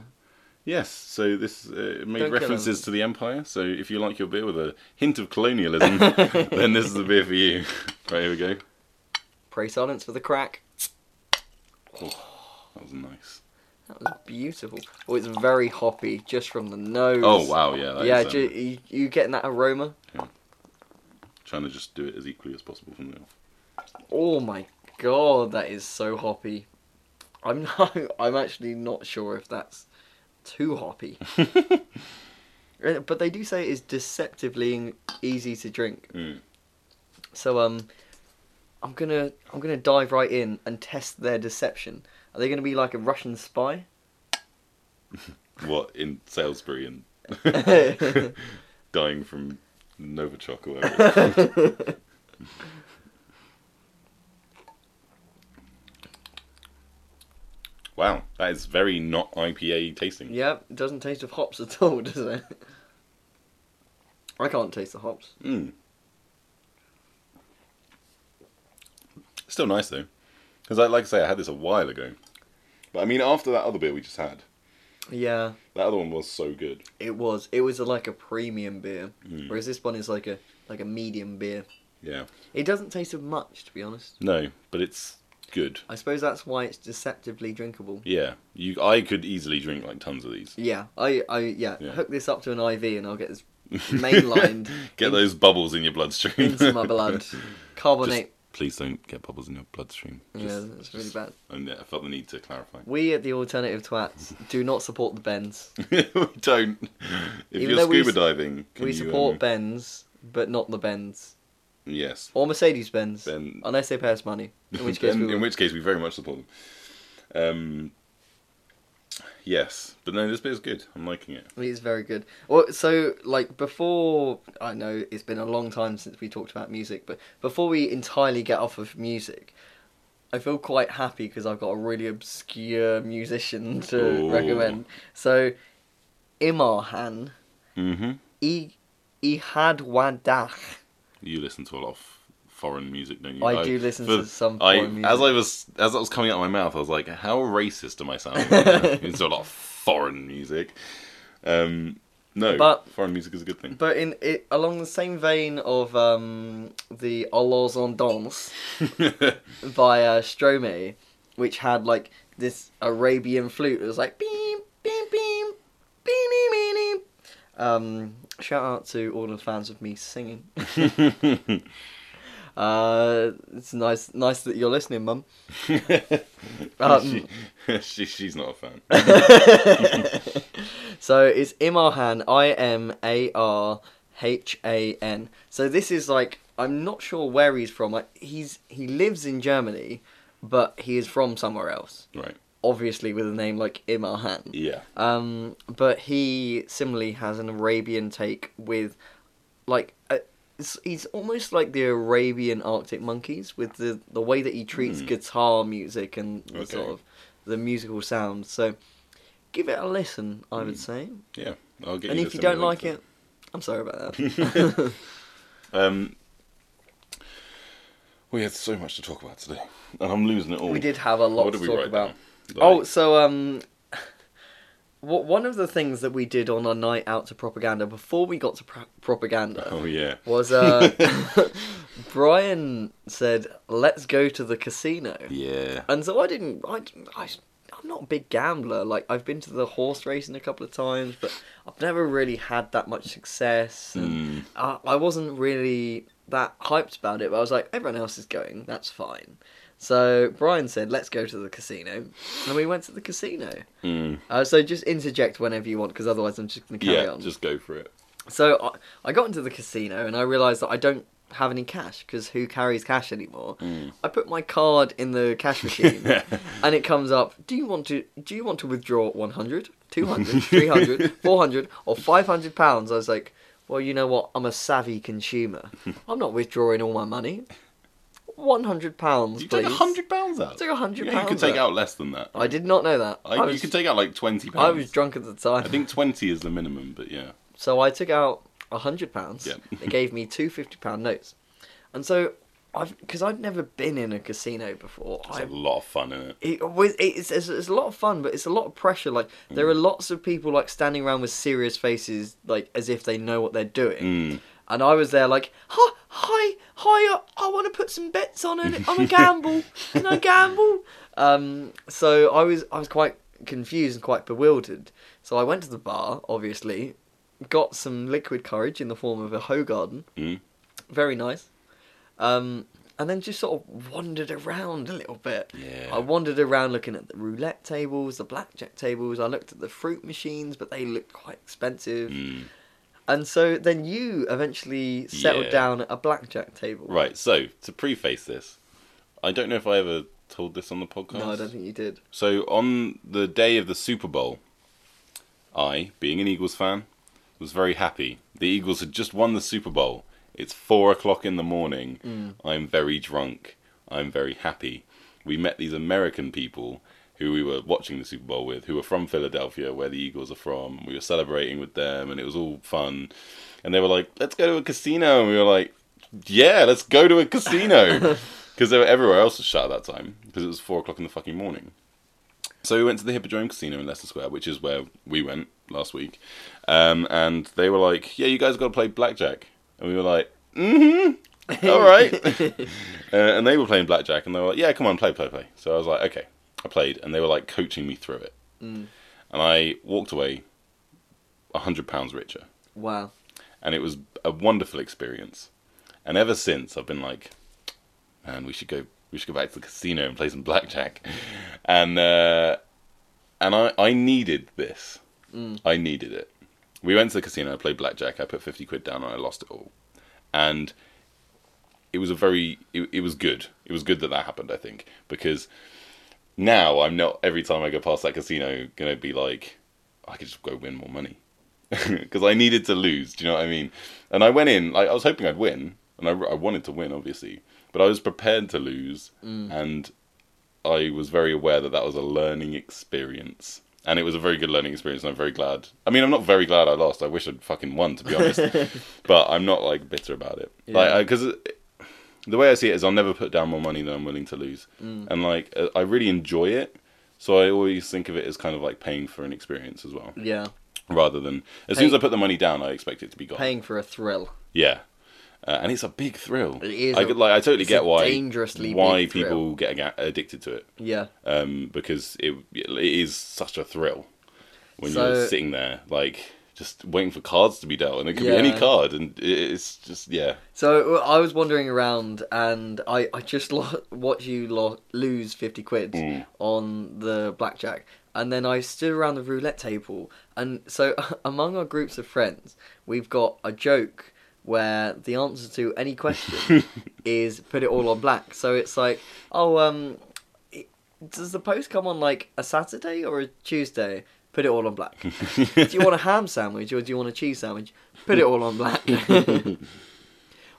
Yes, so this uh, made Don't references to the empire. So if you like your beer with a hint of colonialism, then this is the beer for you. Right here we go. Pray silence for the crack. That was nice. That was beautiful. Oh, it's very hoppy just from the nose. Oh wow, yeah. Yeah, is, um, ju- you, you getting that aroma? Yeah. trying to just do it as equally as possible from the off. Oh my god, that is so hoppy. I'm not, I'm actually not sure if that's too hoppy. Uh, but they do say it is deceptively easy to drink. Mm. So um, I'm gonna I'm gonna dive right in and test their deception. Are they gonna be like a Russian spy? What in Salisbury and dying from Novichok or whatever. Wow, that is very not IPA tasting. yeah, it doesn't taste of hops at all, does it? I can't taste the hops. Mm. Still nice though, because I like I say I had this a while ago, but I mean after that other beer we just had, Yeah, that other one was so good. it was. It was a, like a premium beer, Mm. whereas this one is like a like a medium beer. Yeah, It doesn't taste of much, to be honest. no, but it's good. I suppose that's why it's deceptively drinkable. Yeah, you I could easily drink like tons of these. Yeah, I, I, yeah, Yeah. hook this up to an IV and I'll get this mainlined Get in- those bubbles in your bloodstream. into my blood. Carbonate. Please don't get bubbles in your bloodstream. yeah, that's really bad. And yeah, I felt the need to clarify. We at the Alternative Twats do not support the bends. we don't. If Even you're though we scuba s- diving, can we you, support um, Benz, but not the Benz. Yes. Or Mercedes Benz. Ben- Unless they pay us money. In which case in, we in which case we very much support them. Um, yes, but no, this bit is good. I'm liking it. It's very good. Well, so like before, I know it's been a long time since we talked about music, but before we entirely get off of music, I feel quite happy because I've got a really obscure musician to Ooh. recommend. So, Imarhan hmm I Ihadwadach. You listen to a lot of foreign music, don't you? I do listen for- to some I, music. As I was, as that was coming out of my mouth, I was like, "How racist am I sounding?" I listen to a lot of foreign music. Um, no, But- foreign music is a good thing. But in it along the same vein of um, the Alors on danse by uh, Stromae, which had like this Arabian flute. It was like beam, Um, shout out to all the fans of me singing. Uh, it's nice, nice that you're listening, Mum. Um, she, she, she's not a fan. so it's Imarhan, I M A R H A N. So this is like I'm not sure where he's from. Like he's he lives in Germany, but he is from somewhere else. Right. Obviously, with a name like Imarhan. Yeah. Um, but he similarly has an Arabian take with, like, a, he's almost like the Arabian Arctic Monkeys with the the way that he treats Hmm. guitar music and the Okay. sort of the musical sound. So, give it a listen. I would Hmm. say. Yeah. I'll get And you if you don't like it, I'm sorry about that. Um, we had so much to talk about today, and I'm losing it all. we did have a lot What to talk about. Down? Oh, so um, one of the things that we did on our night out to propaganda before we got to pro- propaganda oh yeah. was uh, Brian said, "Let's go to the casino," Yeah. and so I didn't. I, I I'm not a big gambler. Like I've been to the horse racing a couple of times, but I've never really had that much success. And Mm. I, I wasn't really that hyped about it. But I was like, everyone else is going. That's fine. So Brian said, "Let's go to the casino," and we went to the casino. Mm. Uh, so just interject whenever you want, because otherwise I'm just going to carry Yeah. on. Just go for it. So I, I got into the casino and I realised that I don't have any cash because who carries cash anymore? Mm. I put my card in the cash machine and it comes up. Do you want to? Do you want to withdraw 100, 200, 300, 400, or 500 pounds? I was like, well, you know what? I'm a savvy consumer. I'm not withdrawing all my money. 100 pounds, You please. hundred pounds out. Took a hundred Yeah, you pounds take out. less than that. I did not know that. I, I was, you could take out like twenty pounds. I was drunk at the time. I think twenty is the minimum, but yeah. So I took out a hundred pounds. Yeah. they gave me two fifty pound notes, and so I've because I'd never been in a casino before. It's I a lot of fun in it. it was it's, it's it's a lot of fun, but it's a lot of pressure. Like there are Mm. lots of people like standing around with serious faces, like as if they know what they're doing. Mm. And I was there like, hi, hi, hi, I want to put some bets on it. On a gamble. Can I gamble? Um, so I was I was quite confused and quite bewildered. So I went to the bar, obviously, got some liquid courage in the form of a Hoegaarden. Mm. Very nice. Um, and then just sort of wandered around a little bit. Yeah. I wandered around looking at the roulette tables, the blackjack tables. I looked at the fruit machines, but they looked quite expensive. Mm. And so then you eventually settled Yeah. down at a blackjack table. Right. So to preface this, I don't know if I ever told this on the podcast. No, I don't think you did. So on the day of the Super Bowl, I, being an Eagles fan, was very happy. The Eagles had just won the Super Bowl. It's four o'clock in the morning. Mm. I'm very drunk. I'm very happy. We met these American people who we were watching the Super Bowl with, who were from Philadelphia, where the Eagles are from. We were celebrating with them, and it was all fun. And they were like, "Let's go to a casino." And we were like, "Yeah, let's go to a casino," because they were everywhere else was shut at that time because it was four o'clock in the fucking morning. So we went to the Hippodrome Casino in Leicester Square, which is where we went last week. Um, and they were like, "Yeah, you guys got to play blackjack," and we were like, "Mm-hmm, all right." uh, and they were playing blackjack, and they were like, "Yeah, come on, play, play, play." So I was like, "Okay." I played, and they were like coaching me through it, Mm. and I walked away a hundred pounds richer, Wow. and it was a wonderful experience. And ever since, I've been like, "Man, we should go." We should go back to the casino and play some blackjack, and uh, and I, I needed this. Mm. I needed it. We went to the casino. I played blackjack. I put fifty quid down, and I lost it all. And it was a very. It, it was good. It was good that that happened. I think because now I'm not every time I go past that casino gonna be like, I could just go win more money because I needed to lose. Do you know what I mean? And I went in. Like, I was hoping I'd win, and I, I wanted to win, obviously, but I was prepared to lose, mm. and I was very aware that that was a learning experience. And it was a very good learning experience, and I'm very glad. I mean, I'm not very glad I lost. I wish I'd fucking won, to be honest. but I'm not like bitter about it. Yeah. Like, because the way I see it is, I'll never put down more money than I'm willing to lose, and like uh, I really enjoy it. So I always think of it as kind of like paying for an experience as well, Yeah. rather than as soon as I put the money down, I expect it to be gone. Paying for a thrill. Yeah, uh, and it's a big thrill. It is I a- like I totally get why dangerously why people get addicted to it Yeah. um, because it it is such a thrill when So- you're sitting there like just waiting for cards to be dealt, and it could be any card, and it's just yeah. So I was wandering around and I, I just lo- watched you lo- lose 50 quid Mm. on the blackjack. and then I stood around the roulette table, and so among our groups of friends, we've got a joke where the answer to any question is put it all on black. So it's like, oh, um, does the post come on like a Saturday or a Tuesday? Put it all on black. do you want a ham sandwich or do you want a cheese sandwich? Put it all on black.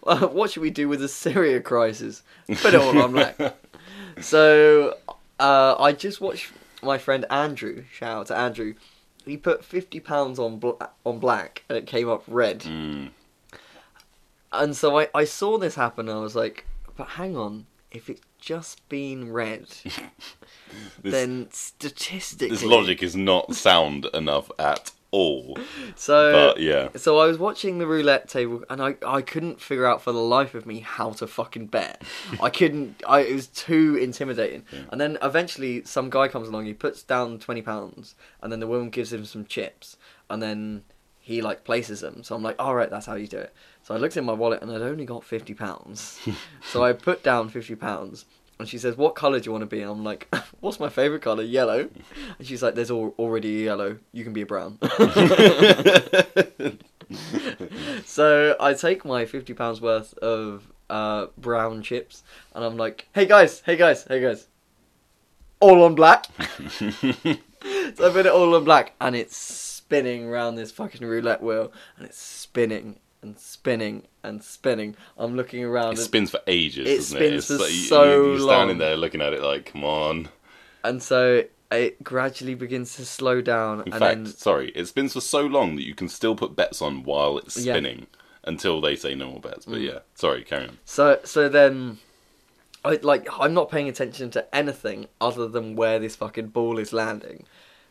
What should we do with the Syria crisis? Put it all on black. So uh, I just watched my friend Andrew. Shout out to Andrew. He put fifty pounds on bla- on black, and it came up red. Mm. And so I, I saw this happen. And I was like, but hang on, if it's just been read, This, then statistically, this logic is not sound enough at all. So But yeah, So I was watching the roulette table, and I, I couldn't figure out for the life of me how to fucking bet. I couldn't. I it was too intimidating. And then eventually, some guy comes along. He puts down twenty pounds, and then the woman gives him some chips, and then he like places them. So I'm like, all right, that's how you do it. So I looked in my wallet, and I'd only got fifty pounds. so I put down fifty pounds. And she says, "What colour do you want to be?" And I'm like, "What's my favourite colour? Yellow." And she's like, "There's al- already a yellow. You can be a brown." so I take my fifty pounds worth of uh, brown chips, and I'm like, "Hey guys, hey guys, hey guys, all on black." so I put it all on black, and it's spinning around this fucking roulette wheel, and it's spinning and spinning and spinning. I'm looking around, it spins for ages. It doesn't spins it? It's for like so you, you're standing long. there looking at it like, come on. and so it gradually begins to slow down, In and fact, then sorry, it spins for so long that you can still put bets on while it's Yeah. spinning until they say no more bets. But mm. yeah, sorry, carry on. So so then I like I'm not paying attention to anything other than where this fucking ball is landing.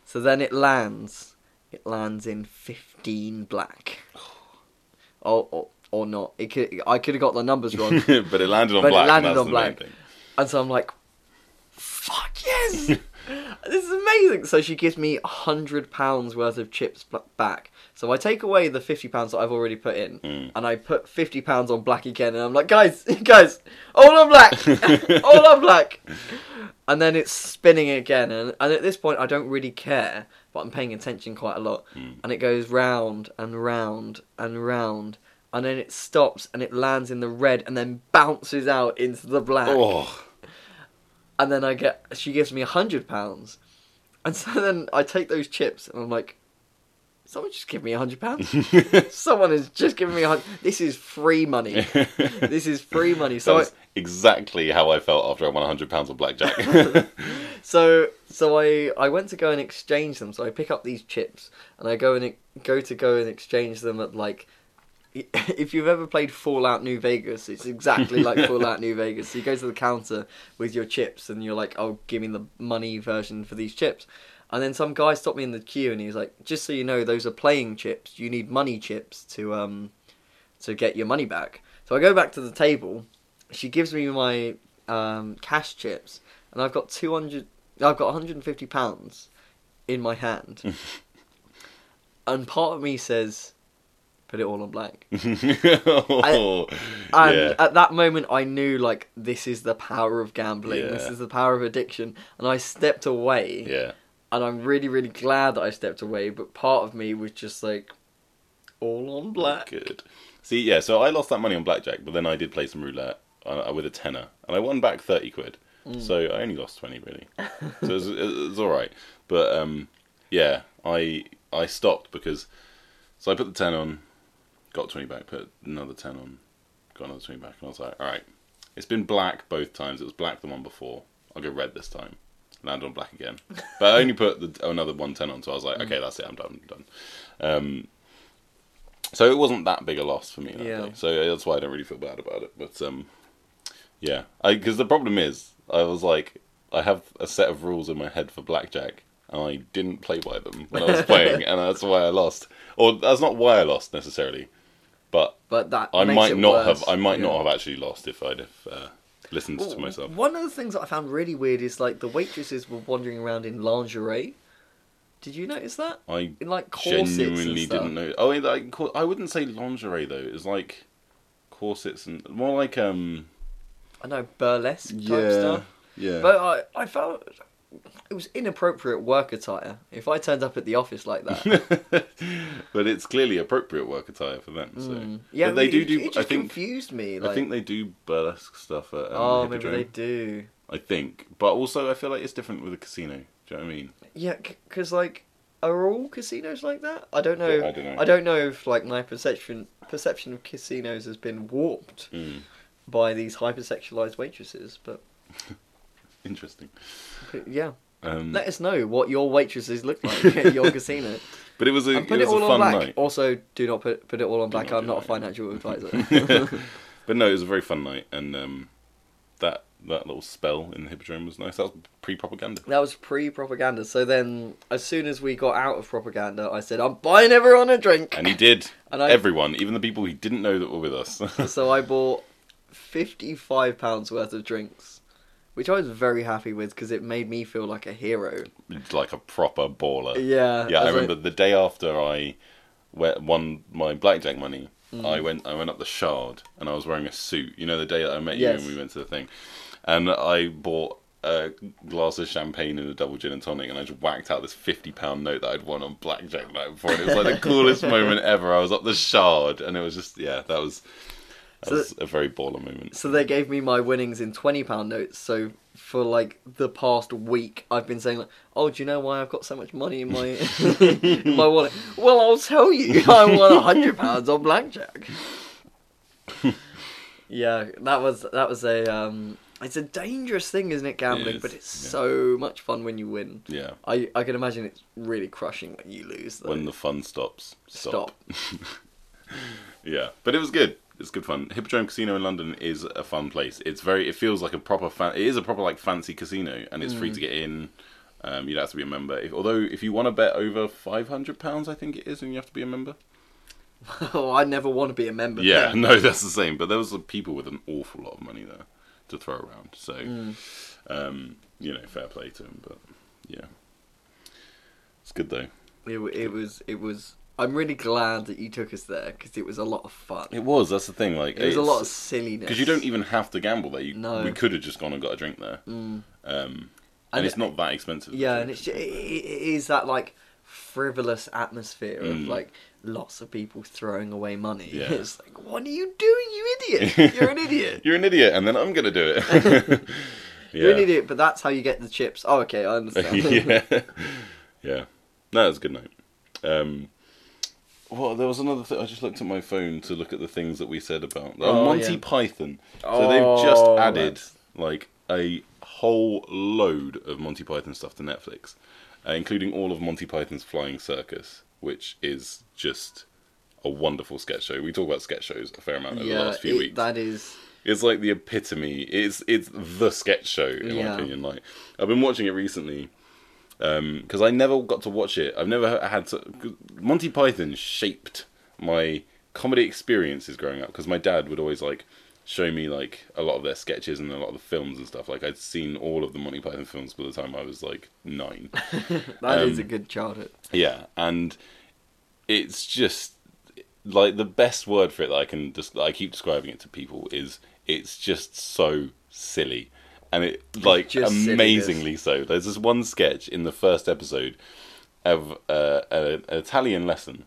So then it lands. It lands in 15 black. Or or, or not. It could I could have got the numbers wrong. but it landed on But it black. landed and on black. And so I'm like fuck yes. this is amazing. So she gives me 100 pounds worth of chips back. So I take away the 50 pounds that I've already put in Mm. and I put 50 pounds on black again and I'm like guys, guys, all on black. all on black. And then it's spinning again, and, and at this point, I don't really care, but I'm paying attention quite a lot. Mm. And it goes round and round and round, and then it stops and it lands in the red, and then bounces out into the black. Oh, And then I get, she gives me a hundred pounds, and so then I take those chips, and I'm like, someone just give me a hundred pounds. someone has just given me a hundred. This is free money. this is free money. So I, exactly how I felt after I won a hundred pounds of blackjack. So so I I went to go and exchange them. So I pick up these chips and I go and go to go and exchange them at like. If you've ever played Fallout New Vegas, it's exactly like Fallout New Vegas. So you go to the counter with your chips and you're like, "Oh, give me the money version for these chips." And then some guy stopped me in the queue and he's like, "Just so you know, those are playing chips. You need money chips to um to get your money back." So I go back to the table. She gives me my um, cash chips, and I've got two hundred. I've got one hundred and fifty pounds in my hand, and part of me says, "Put it all on black." oh, And yeah. at that moment, I knew like this is the power of gambling. This is the power of addiction, and I stepped away. yeah. And I'm really, really glad that I stepped away. But part of me was just like, all on black. Good. See, yeah, so I lost that money on blackjack, but then I did play some roulette uh, with a tenner, and I won back 30 quid. Mm. So I only lost 20, really. so it was, it was all right. But um, yeah, I I stopped because. So I put the 10 on, got 20 back, put another 10 on, got another 20 back, and I was like, all right, it's been black both times. It was black the one before. I'll go red this time. Land on black again. But I only put the, another 110 on, so I was like, okay, that's it, I'm done, I'm done. Um, so it wasn't that big a loss for me that Yeah. day. So that's why I don't really feel bad about it. But um, yeah, because the problem is, I was like, I have a set of rules in my head for blackjack, and I didn't play by them when I was playing, and that's why I lost. Or that's not why I lost necessarily, but But that I might not worse. have. I might Yeah. not have actually lost if I'd have uh, listened to myself. One of the things that I found really weird is like the waitresses were wandering around in lingerie. Did you notice that? I In like corsets genuinely and stuff. didn't know. Oh, I, I wouldn't say lingerie though. It's like corsets and more like um. I know burlesque type stuff. yeah. But I, I felt it was inappropriate work attire. If I turned up at the office like that, but it's clearly appropriate work attire for them. So Mm. yeah, But they it- do do. It I think. confused me. Like, I think they do burlesque stuff at um, oh, maybe they do. I think, but also I feel like it's different with a casino. Do you know what I mean? Yeah, because like, are all casinos like that? I don't know. Yeah, I don't know. I don't know if like my perception perception of casinos has been warped Mm. by these hypersexualized waitresses. But, Interesting. yeah, Um, let us know what your waitresses look like at your casino. but it was a And put it it, all on fun black. night. Also, do not put put it all on black. I'm not a financial advisor. But no, it was a very fun night, and um, that that little spell in the Hippodrome was nice. That was pre-propaganda. That was pre-propaganda. So then, as soon as we got out of propaganda, I said, "I'm buying everyone a drink," And he did. And I- Everyone, even the people he didn't know that were with us. so I bought fifty-five pounds worth of drinks, which I was very happy with because it made me feel like a hero. like a proper baller. Yeah, Yeah, I like- remember the day after I won my blackjack money. Mm. I went I went up the Shard and I was wearing a suit. You know the day that I met Yes. you and we went to the thing, and I bought a glass of champagne and a double gin and tonic, and I just whacked out this fifty pound note that I'd won on blackjack night before. And it was like the coolest moment ever. I was up the Shard, and it was just yeah, that was that So- was a very baller moment. So they gave me my winnings in twenty pound notes. So for like the past week, I've been saying like, "Oh, do you know why I've got so much money in my in my wallet?" Well, I'll tell you. I won hundred pounds on blackjack. yeah, that was that was a um. It's a dangerous thing, isn't it? Gambling, is, but it's yeah. so much fun when you win. Yeah, I I can imagine it's really crushing when you lose. Though. when the fun stops. stop. Yeah, but it was good. It's good fun. Hippodrome Casino in London is a fun place. It's very. It feels like a proper fan. It is a proper like fancy casino, and it's Mm. free to get in. Um, you'd have to be a member. If, although, if you want to bet over five hundred pounds, I think it is, and you have to be a member. oh, I never want to be a member. Yeah, then. no, that's the same. But there was people with an awful lot of money there to throw around. So, Mm. um, you know, fair play to them. But yeah, it's good though. It, it was it was. I'm really glad that you took us there because it was a lot of fun. It was. That's the thing. Like It was a lot of silliness. because you don't even have to gamble there. You, No. we could have just gone and got a drink there. Mm. Um, and, And it's not that expensive. Yeah, and it's it, it is that like frivolous atmosphere of Mm. like lots of people throwing away money. Yeah. It's like, what are you doing, you idiot? You're an idiot. You're an idiot, and then I'm gonna do it. yeah. You're an idiot, but that's how you get the chips. Oh, okay, I understand. yeah, yeah. No, it was a good night. Um, well, there was another thing. I just looked at my phone to look at the things that we said about oh, Oh, Monty yeah. Python. So they've just Oh, added that's- like a whole load of Monty Python stuff to Netflix, uh, including all of Monty Python's Flying Circus, which is just a wonderful sketch show. We talk about sketch shows a fair amount over the last few it- weeks. that is. It's like the epitome. It's it's the sketch show in my opinion. Like I've been watching it recently because I never got to watch it. I've never had to. Monty Python shaped my comedy experiences growing up because my dad would always like show me like a lot of their sketches and a lot of the films and stuff. Like I'd seen all of the Monty Python films by the time I was like nine. That is Um, a good childhood. Yeah, and it's just like the best word for it that I can just I keep describing it to people is it's just so silly. And it like just silliness. amazingly so. There's this one sketch in the first episode of uh, a, an Italian lesson,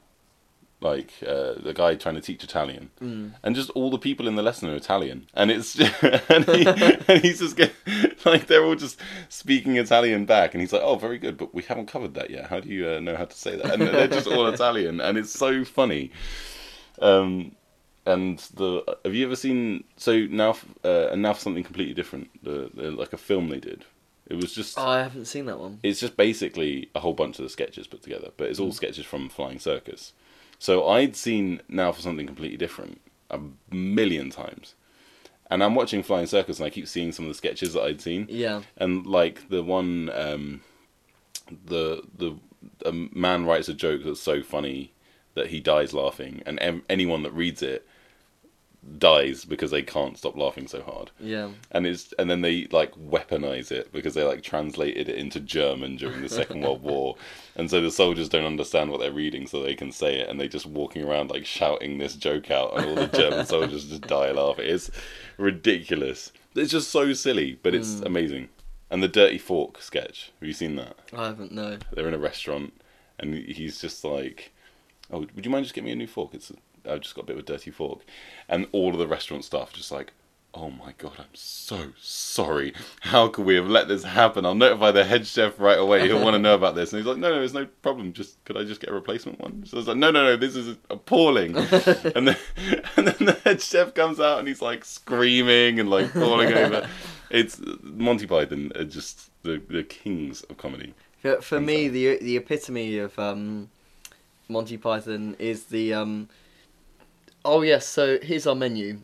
like uh, the guy trying to teach Italian, Mm. and just all the people in the lesson are Italian, and it's and, he, and he's just get, like they're all just speaking Italian back, and he's like, "Oh, very good, but we haven't covered that yet. How do you uh, know how to say that?" And they're just all Italian, and it's so funny. Um, and the have you ever seen so now uh, and now for something completely different? The, the like a film they did. It was just Oh, I haven't seen that one. it's just basically a whole bunch of the sketches put together, but it's all sketches from Flying Circus. So I'd seen now for something completely different a million times, and I'm watching Flying Circus and I keep seeing some of the sketches that I'd seen, Yeah. and like the one, um, the the a man writes a joke that's so funny that he dies laughing, and em- anyone that reads it dies because they can't stop laughing so hard Yeah. and it's and then they like weaponize it because they like translated it into German during the Second World War, and so the soldiers don't understand what they're reading, so they can say it, and they just walking around like shouting this joke out, and all the German soldiers just die laughing. It's ridiculous. It's just so silly, but it's mm. amazing. And the Dirty Fork sketch. Have you seen that? I haven't no. They're in a restaurant, and he's just like, "Oh, would you mind just getting me a new fork? It's I've just got a bit of a dirty fork," and all of the restaurant staff just like, "Oh my god, I'm so sorry. How could we have let this happen? I'll notify the head chef right away. He'll want to know about this." And he's like, "No, no, there's no problem. Just could I just get a replacement one?" So I was like, "No, no, no, this is appalling." and then and then the head chef comes out and he's like screaming and like falling over. It's Monty Python are just the the kings of comedy. For, for me, so. the the epitome of um, Monty Python is the um, oh yes. So here's our menu.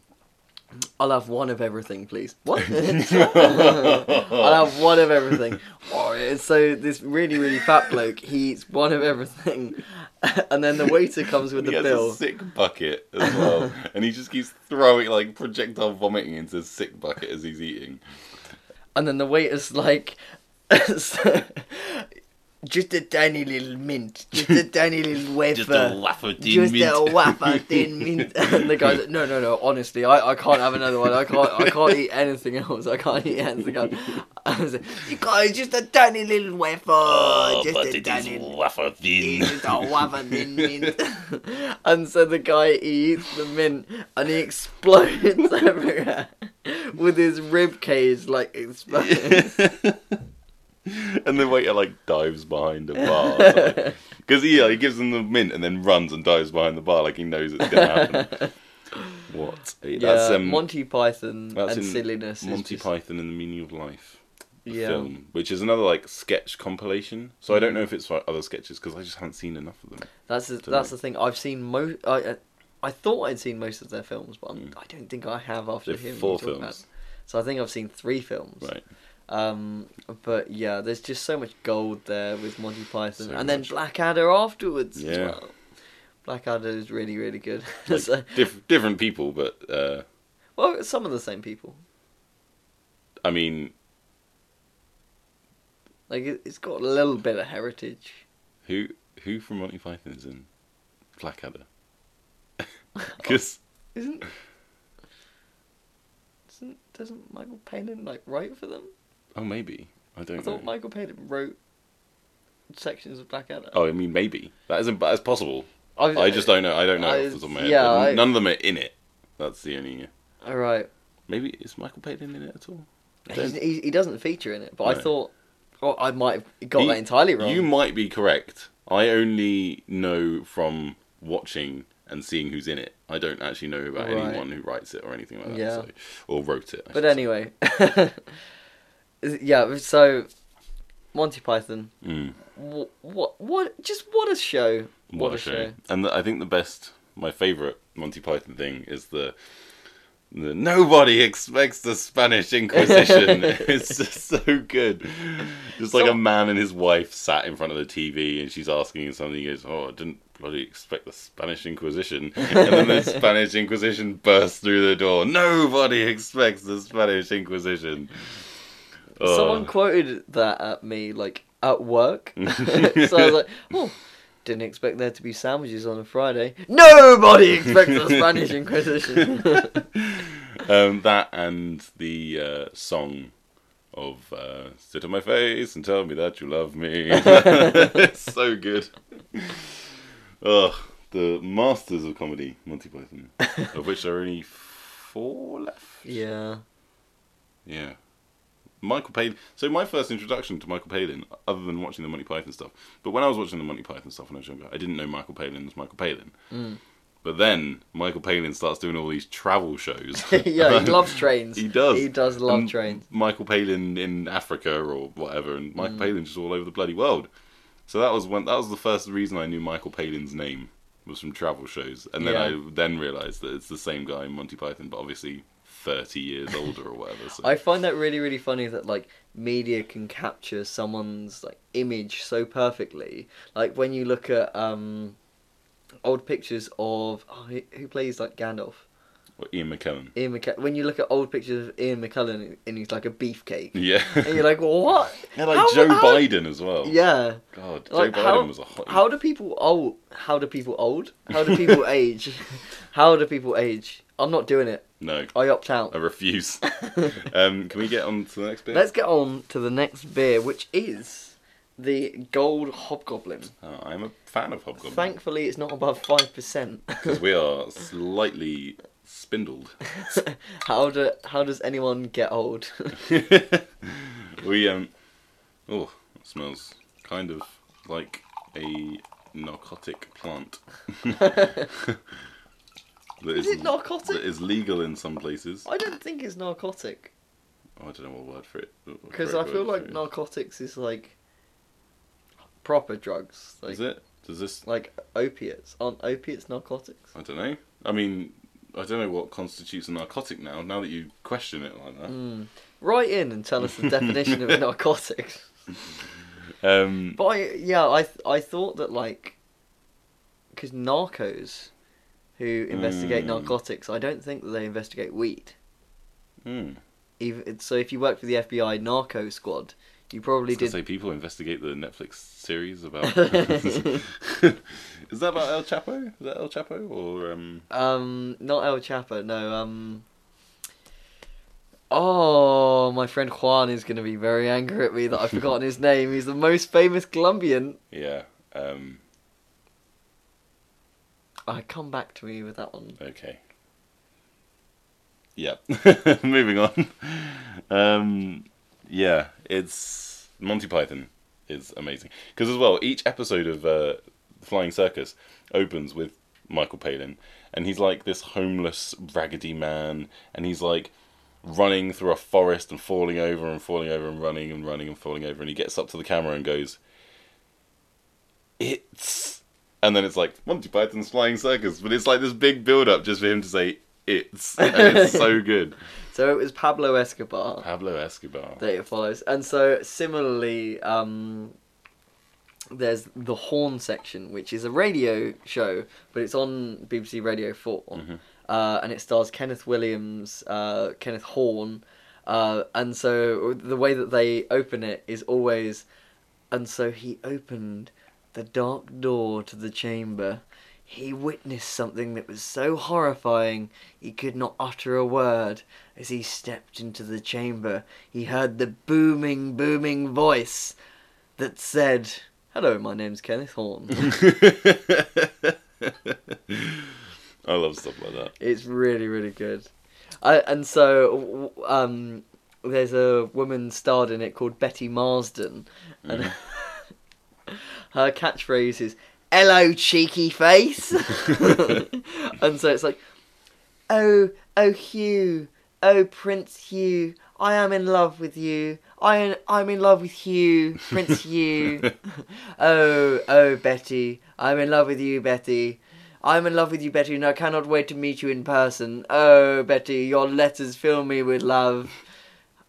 I'll have one of everything, please. What? I'll have one of everything. Oh, so this really really fat bloke, he eats one of everything, and then the waiter comes with he the has bill. a sick bucket as well, and he just keeps throwing like projectile vomiting into his sick bucket as he's eating. And then the waiter's like, just a tiny little mint, just a tiny little wafer. wafer just a wafer thin mint. And the guy's like, no, no, no. Honestly, I, I can't have another one. I can't. I can't eat anything else. I can't eat anything else. I was like, you guys, just a tiny little wafer. just a tiny. wafer It's just a wafer thin mint. and so the guy eats the mint and he explodes everywhere with his rib cage like exploding. and the waiter like dives behind a bar because he yeah, he gives them the mint and then runs and dives behind the bar like he knows it's gonna happen. what? Yeah, that's um, Monty Python that's and in silliness. is Monty just- Python and the Meaning of Life. Yeah. film, which is another like sketch compilation. So I don't know if it's for other sketches because I just haven't seen enough of them. That's the, that's the thing. I've seen most. I, I I thought I'd seen most of their films, but Mm. I don't think I have after They're hearing four talk about. films. So I think I've seen three films. right? Um, but yeah, there's just so much gold there with Monty Python, So and then much. Blackadder afterwards. as well. Blackadder is really really good. Like, So- diff- different people, but uh, well, some of the same people. I mean, Like it, it's got a little bit of heritage. who who from Monty Python is in Blackadder? Because Isn't doesn't Michael Palin like write for them? Oh, maybe I don't know. I thought Michael Palin wrote sections of Blackadder. Oh, I mean, maybe that isn't. That's possible. I, I just don't know. I don't know I- off the top of my head. yeah, I- none of them are in it. That's the only. All right. Maybe is Michael Palin in it at all? He, he doesn't feature in it, but I thought, oh, I might have got He- that entirely wrong. You might be correct. I only know from watching and seeing who's in it. I don't actually know about Right. anyone who writes it or anything like that. Yeah. So, or wrote it. I but anyway, yeah. So Monty Python. Mm. What, what? What? Just what a show! What, a show! And the, I think the best, my favorite Monty Python thing is the. The, nobody expects the Spanish Inquisition. it's just so good. Just like So- a man and his wife sat in front of the TV, and she's asking him something. He goes, "Oh, I didn't bloody expect the Spanish Inquisition." And then the Spanish Inquisition bursts through the door. Nobody expects the Spanish Inquisition. Oh. Someone quoted that at me like at work, so I was like, oh. Didn't expect there to be sandwiches on a Friday. Nobody expects the Spanish Inquisition. um, that and the uh, song of uh, "Sit on my face and tell me that you love me." it's so good. Ugh, the masters of comedy, Monty Python, of which there are only four left. yeah. Yeah. Michael Palin. So my first introduction to Michael Palin, other than watching the Monty Python stuff, but when I was watching the Monty Python stuff when I was younger, I didn't know Michael Palin was Michael Palin. Mm. But then Michael Palin starts doing all these travel shows. yeah, he loves trains. He does. He does love And trains. Michael Palin in Africa or whatever, and Michael Mm. Palin just all over the bloody world. So that was when that was the first reason I knew Michael Palin's name was from travel shows, and then Yeah. I then realised that it's the same guy in Monty Python, but obviously thirty years older or whatever. So. I find that really, really funny that like media can capture someone's like image so perfectly. Like when you look at um old pictures of oh, who- plays like Gandalf, Or Ian McKellen. Ian McKellen. When you look at old pictures of Ian McKellen and he's like a beefcake, Yeah. and you're like, what? yeah, like How- Joe how- Biden as well. Yeah. God, Like, Joe Biden how- was a hot. How do people old? How do people old? How do people age? How do people age? I'm not doing it. No, I opt out. I refuse. um, can we get on to the next beer? Let's get on to the next beer, which is the Gold Hobgoblin. Oh, I'm a fan of Hobgoblin. Thankfully, it's not above five percent. Because we are slightly spindled. how do how does anyone get old? we um oh it smells kind of like a narcotic plant that is it narcotic? that is legal in some places I don't think it's narcotic oh, i don't know what word for it because I feel like narcotics is like proper drugs. Like, is it does this like opiates? Aren't opiates narcotics? i don't know i mean i don't know what constitutes a narcotic now now that you question it like that Mm. Write in and tell us the definition of a narcotic. um But I, yeah, I I thought that like, because narcos, who investigate Mm. narcotics, I don't think that they investigate weed. hmm. Even so, if you work for the FBI narco squad, you probably did. say people investigate the Netflix series about. is that about El Chapo? Is that El Chapo or um? Um, not El Chapo. No. Um. Oh, my friend Juan is going to be very angry at me that I've forgotten his name. He's the most famous Colombian. Yeah. Um. I come back to you with that one. Okay. Yep. Moving on. Um. Yeah, it's Monty Python is amazing because as well each episode of uh, Flying Circus opens with Michael Palin and he's like this homeless raggedy man and he's like running through a forest and falling over and falling over and running and running and falling over and he gets up to the camera and goes it's and then it's like Monty Python's Flying Circus but it's like this big build up just for him to say it's and it's so good So it was Pablo Escobar. Pablo Escobar that it follows. And so similarly, um, there's the Horn section, which is a radio show, but it's on BBC Radio 4 Mhm. uh, and it stars Kenneth Williams, uh, Kenneth Horne, uh, and so the way that they open it is always, and so he opened the dark door to the chamber. He witnessed something that was so horrifying he could not utter a word. As he stepped into the chamber, he heard the booming, booming voice that said, Hello, my name's Kenneth Horne. I love stuff like that. it's really, really good. I, and so, um, there's a woman starred in it called Betty Marsden, and her catchphrase is "Hello, cheeky face," and so it's like, "Oh, oh, Hugh, oh, Prince Hugh, I am in love with you. I, I'm in love with Hugh, Prince Hugh. oh, oh, Betty, I'm in love with you, Betty." I'm in love with you, Betty, and I cannot wait to meet you in person. Oh, Betty, your letters fill me with love.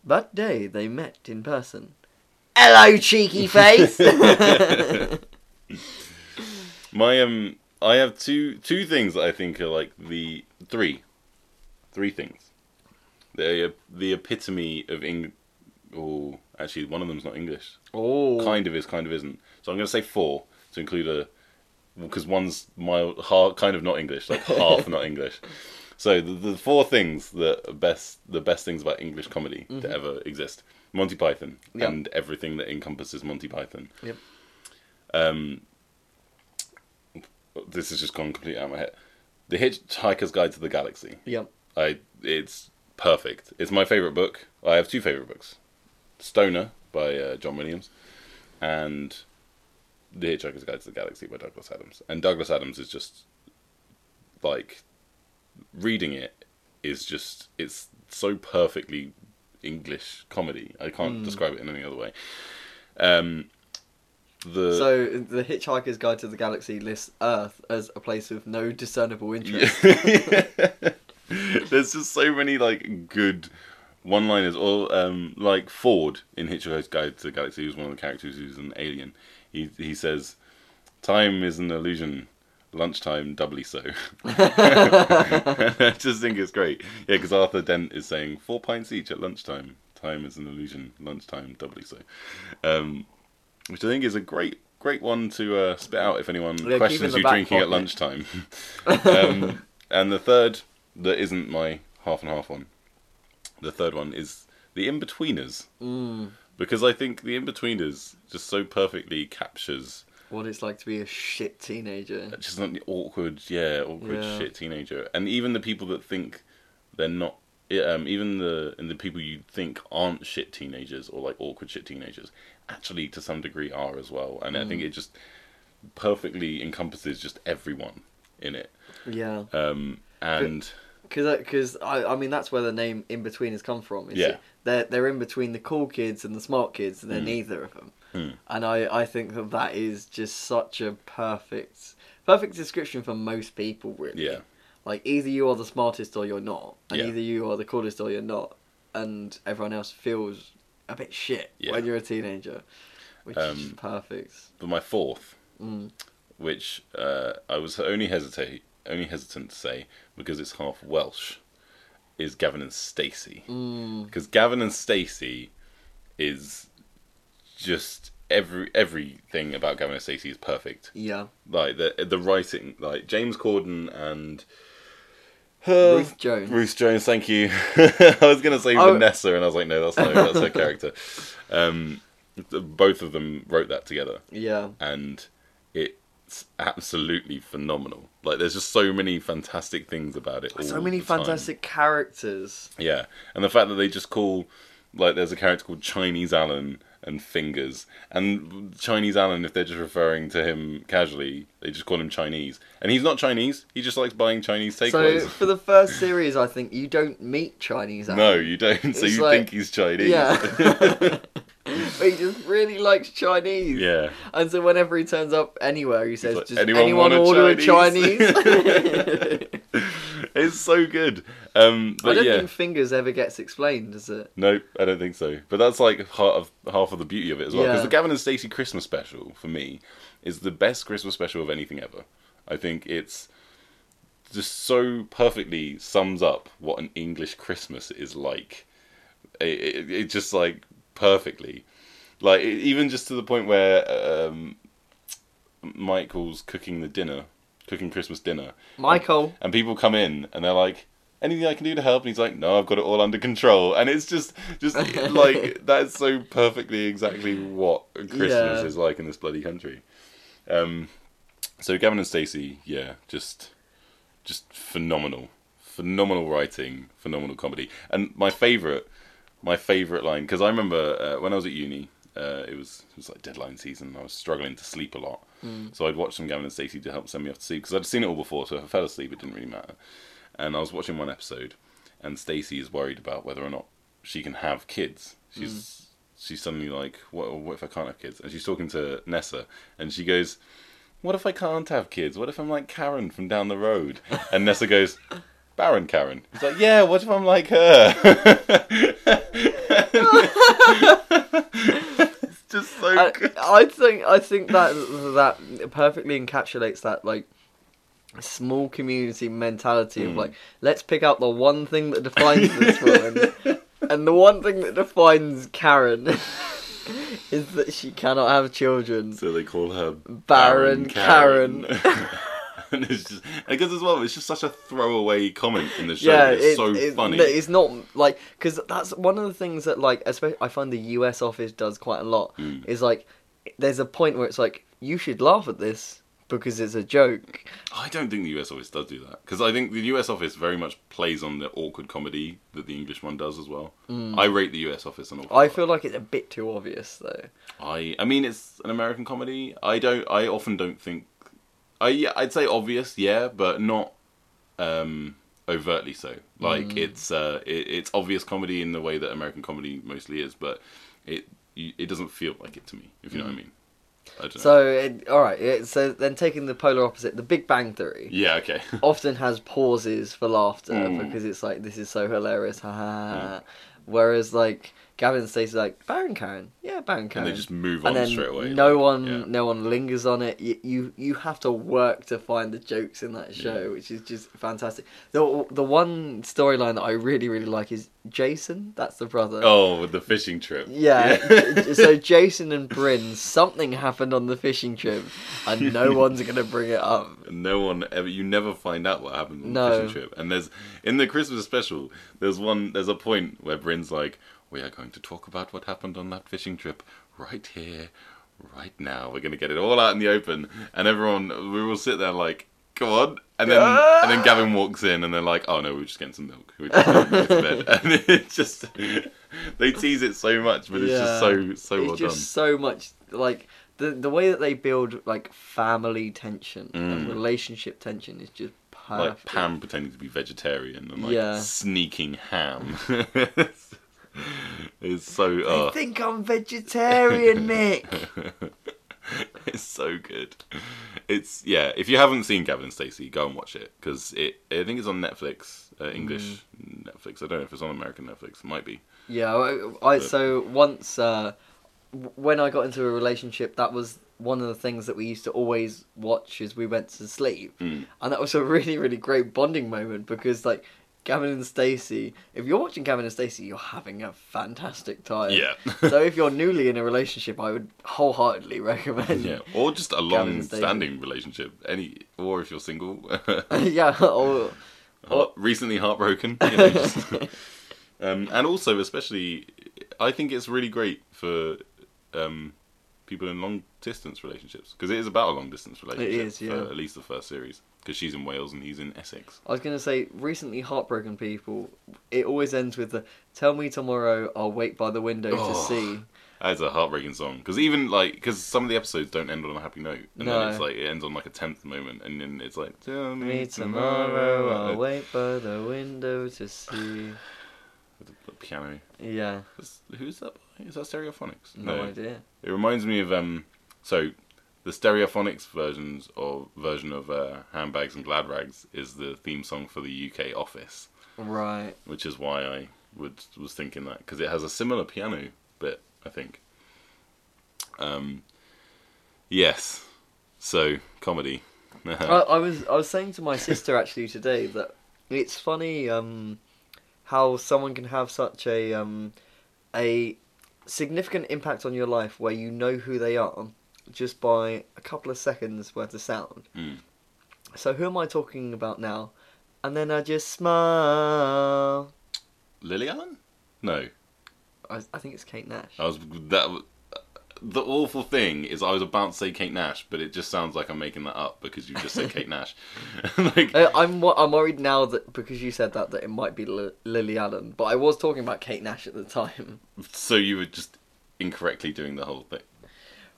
That day they met in person. Hello, cheeky face! My um, I have two two things that I think are like the three, three things. They're the epitome of Eng. Oh, actually, one of them's not English. oh. Kind of is, kind of isn't. So I'm going to say four to include a, because one's mild, half, kind of not English, like half not English. So the, the four things that are best, the best things about English comedy to ever exist: Monty Python Yep. and everything that encompasses Monty Python. Yep. Um, this has just gone completely out of my head. The Hitchhiker's Guide to the Galaxy. Yep. I it's perfect. It's my favorite book. I have two favorite books: Stoner by uh, John Williams and The Hitchhiker's Guide to the Galaxy by Douglas Adams. And Douglas Adams is just like reading it is just it's so perfectly English comedy. I can't Mm. describe it in any other way. Um, the So, the Hitchhiker's Guide to the Galaxy lists Earth as a place of no discernible interest. There's just so many like good one-liners, or um, like Ford in Hitchhiker's Guide to the Galaxy, who's one of the characters who's an alien. He he says, "Time is an illusion, lunchtime doubly so." I just think it's great. Yeah, because Arthur Dent is saying four pints each at lunchtime. Time is an illusion, lunchtime doubly so. Um, which I think is a great great one to uh, spit out if anyone Yeah, questions you drinking at lunchtime. um, and the third, that isn't my half and half one. The third one is the Inbetweeners Mm. because I think the Inbetweeners just so perfectly captures What it's like to be a shit teenager. just not the awkward, yeah, awkward Yeah. shit teenager, and even the people that think they're not, um, even the and the people you think aren't shit teenagers or like awkward shit teenagers, actually to some degree are as well, and I think it just perfectly encompasses just everyone in it, Yeah. um, and Because, because I, I mean, that's where the name in between has come from. is Yeah. it? They're they're in between the cool kids and the smart kids, and they're Mm. neither of them. Mm. And I, I think that that is just such a perfect perfect description for most people, really. yeah, Like either you are the smartest or you're not, and Yeah. either you are the coolest or you're not, and everyone else feels a bit shit Yeah. when you're a teenager, which is Um, just perfect. but my fourth Mm. which uh, I was only hesitate only hesitant to say because it's half Welsh, is Gavin and Stacey. Mm. Because Gavin and Stacey is just every everything about Gavin and Stacey is perfect. Yeah. Like the the writing, like James Corden and Ruth Jones. Ruth Jones, thank you. I was gonna say Oh. Vanessa, and I was like, no, that's no, that's her character. Um, both of them wrote that together Yeah. and it's absolutely phenomenal. Like there's just so many fantastic things about it. So many the time. fantastic characters. Yeah, and the fact that they just call like there's a character called Chinese Alan and Fingers, and Chinese Alan if they're just referring to him casually, they just call him Chinese, and he's not Chinese. He just likes buying Chinese takeaways. So for the first series, I think you don't meet Chinese. no, you don't. So It's you like- think he's Chinese? Yeah. but he just really likes Chinese. yeah. And so whenever he turns up anywhere, he says, like, "Does "Anyone anyone, order Chinese?" a Chinese?" it's so good. Um, I don't yeah. think fingers ever gets explained, does it? No, I don't think so. But that's like half of, half of the beauty of it as well. Because Yeah. the Gavin and Stacey Christmas special, for me, is the best Christmas special of anything ever. I think it's just so perfectly sums up what an English Christmas is like. It, it, it just like perfectly. Like, it, even just to the point where um, Michael's cooking the dinner, cooking Christmas dinner. Michael. And people come in and they're like, anything I can do to help? And he's like, no, I've got it all under control. And it's just, just like, that's so perfectly exactly what Christmas Yeah. is like in this bloody country. Um, so Gavin and Stacey, yeah, just, just phenomenal. Phenomenal writing, phenomenal comedy. And my favourite, my favourite line, because I remember uh, when I was at uni, uh, it was it was like deadline season. I was struggling to sleep a lot, so I'd watch some Gavin and Stacey to help send me off to sleep because I'd seen it all before. So if I fell asleep, it didn't really matter. And I was watching one episode, and Stacey is worried about whether or not she can have kids. She's she's suddenly like, what, what if I can't have kids? And she's talking to Nessa, and she goes, "What if I can't have kids? What if I'm like Karen from down the road?" And Nessa goes. Barren Karen. He's like, yeah. What if I'm like her? it's just so I, good. I think I think that that perfectly encapsulates that like small community mentality of Mm. like let's pick out the one thing that defines this woman, and the one thing that defines Karen is that she cannot have children. So they call her Barren Karen. and it's just because as well, it's just such a throwaway comment in the show. Yeah, it's it- so it- funny. It's not like because that's one of the things that like especially I find the U.S. office does quite a lot. Mm. Is like there's a point where it's like you should laugh at this because it's a joke. I don't think the US office does do that because I think the US office very much plays on the awkward comedy that the English one does as well. I rate the US office an Mm. I feel like it's a bit too obvious though. I I mean it's an American comedy. I don't I often don't think I yeah, I'd say obvious, yeah, but not um overtly so. Like it's uh it, it's obvious comedy in the way that American comedy mostly is, but it it doesn't feel like it to me, if you know what I mean. I don't know. So it, all right, it, so then taking the polar opposite, the Big Bang Theory Yeah, okay. often has pauses for laughter Mm. because it's like this is so hilarious, ha ha. ha. Whereas like Gavin and Stacey's like Barren Karen, yeah, Barren Karen, and they just move on and then straight away. no like, one, yeah. no one lingers on it. You, you, you have to work to find the jokes in that show, Yeah. which is just fantastic. The the one storyline that I really really like is Jason. That's the brother. Oh, with the fishing trip. Yeah. so Jason and Bryn, something happened on the fishing trip, and no one's gonna bring it up. no one ever. You never find out what happened on No. the fishing trip. And there's in the Christmas special. There's one. There's a point where Bryn's like, "We are going to talk about what happened on that fishing trip right here, right now. We're going to get it all out in the open." And everyone, we will sit there like, "Come on!" And then and then Gavin walks in, and they're like, "Oh no, we're just getting some milk. We're just going to bed." And it's just they tease it so much, but it's just so so it's well just so much like the the way that they build like family tension and Mm. relationship tension is just perfect. Like Pam pretending to be vegetarian and like Yeah. sneaking ham. it's so I uh, think I'm vegetarian, Mick. it's so good. It's yeah. If you haven't seen Gavin and Stacey, go and watch it because it. I think it's on Netflix, uh, English Mm. Netflix. I don't know if it's on American Netflix. It might be. Yeah, I, I so once uh, when I got into a relationship, that was one of the things that we used to always watch as we went to sleep, Mm. and that was a really really great bonding moment because like Gavin and Stacey, if you're watching Gavin and Stacey, you're having a fantastic time. Yeah. so if you're newly in a relationship, I would wholeheartedly recommend. yeah, or just a Gavin and Stacey. long-standing relationship. Any, or if you're single, yeah. Or, Heart- recently heartbroken. You know, just- um, and also, especially, I think it's really great for um, people in long distance relationships because it is about a long distance relationship. is, yeah. At least the first series because she's in Wales and he's in Essex. I was gonna say, recently heartbroken people. It always ends with the "Tell me tomorrow, I'll wait by the window to Oh. see." That's a heartbreaking song because even like because some of the episodes don't end on a happy note and No. then it's like it ends on like a tenth moment and then it's like tell me, Me tomorrow, I'll uh, wait by the window to see. With the piano. Yeah, Who's that? Is that Stereophonics? no, idea. It reminds me of um, so the Stereophonics versions of version of uh, Handbags and Glad Rags is the theme song for the UK Office, Right. which is why I would was thinking that because it has a similar piano bit, I think. Um, yes, so comedy. I, I was I was saying to my sister actually today that it's funny um, how someone can have such a um, a significant impact on your life where you know who they are just by a couple of seconds worth of sound. Mm. So who am I talking about now? And then I just smile. Lily Allen? No, I, I think it's Kate Nash. I was that. The awful thing is, I was about to say Kate Nash, but it just sounds like I'm making that up because you just said Kate Nash. like, Uh, I'm I'm worried now that because you said that that it might be Li- Lily Allen, but I was talking about Kate Nash at the time. so you were just incorrectly doing the whole thing.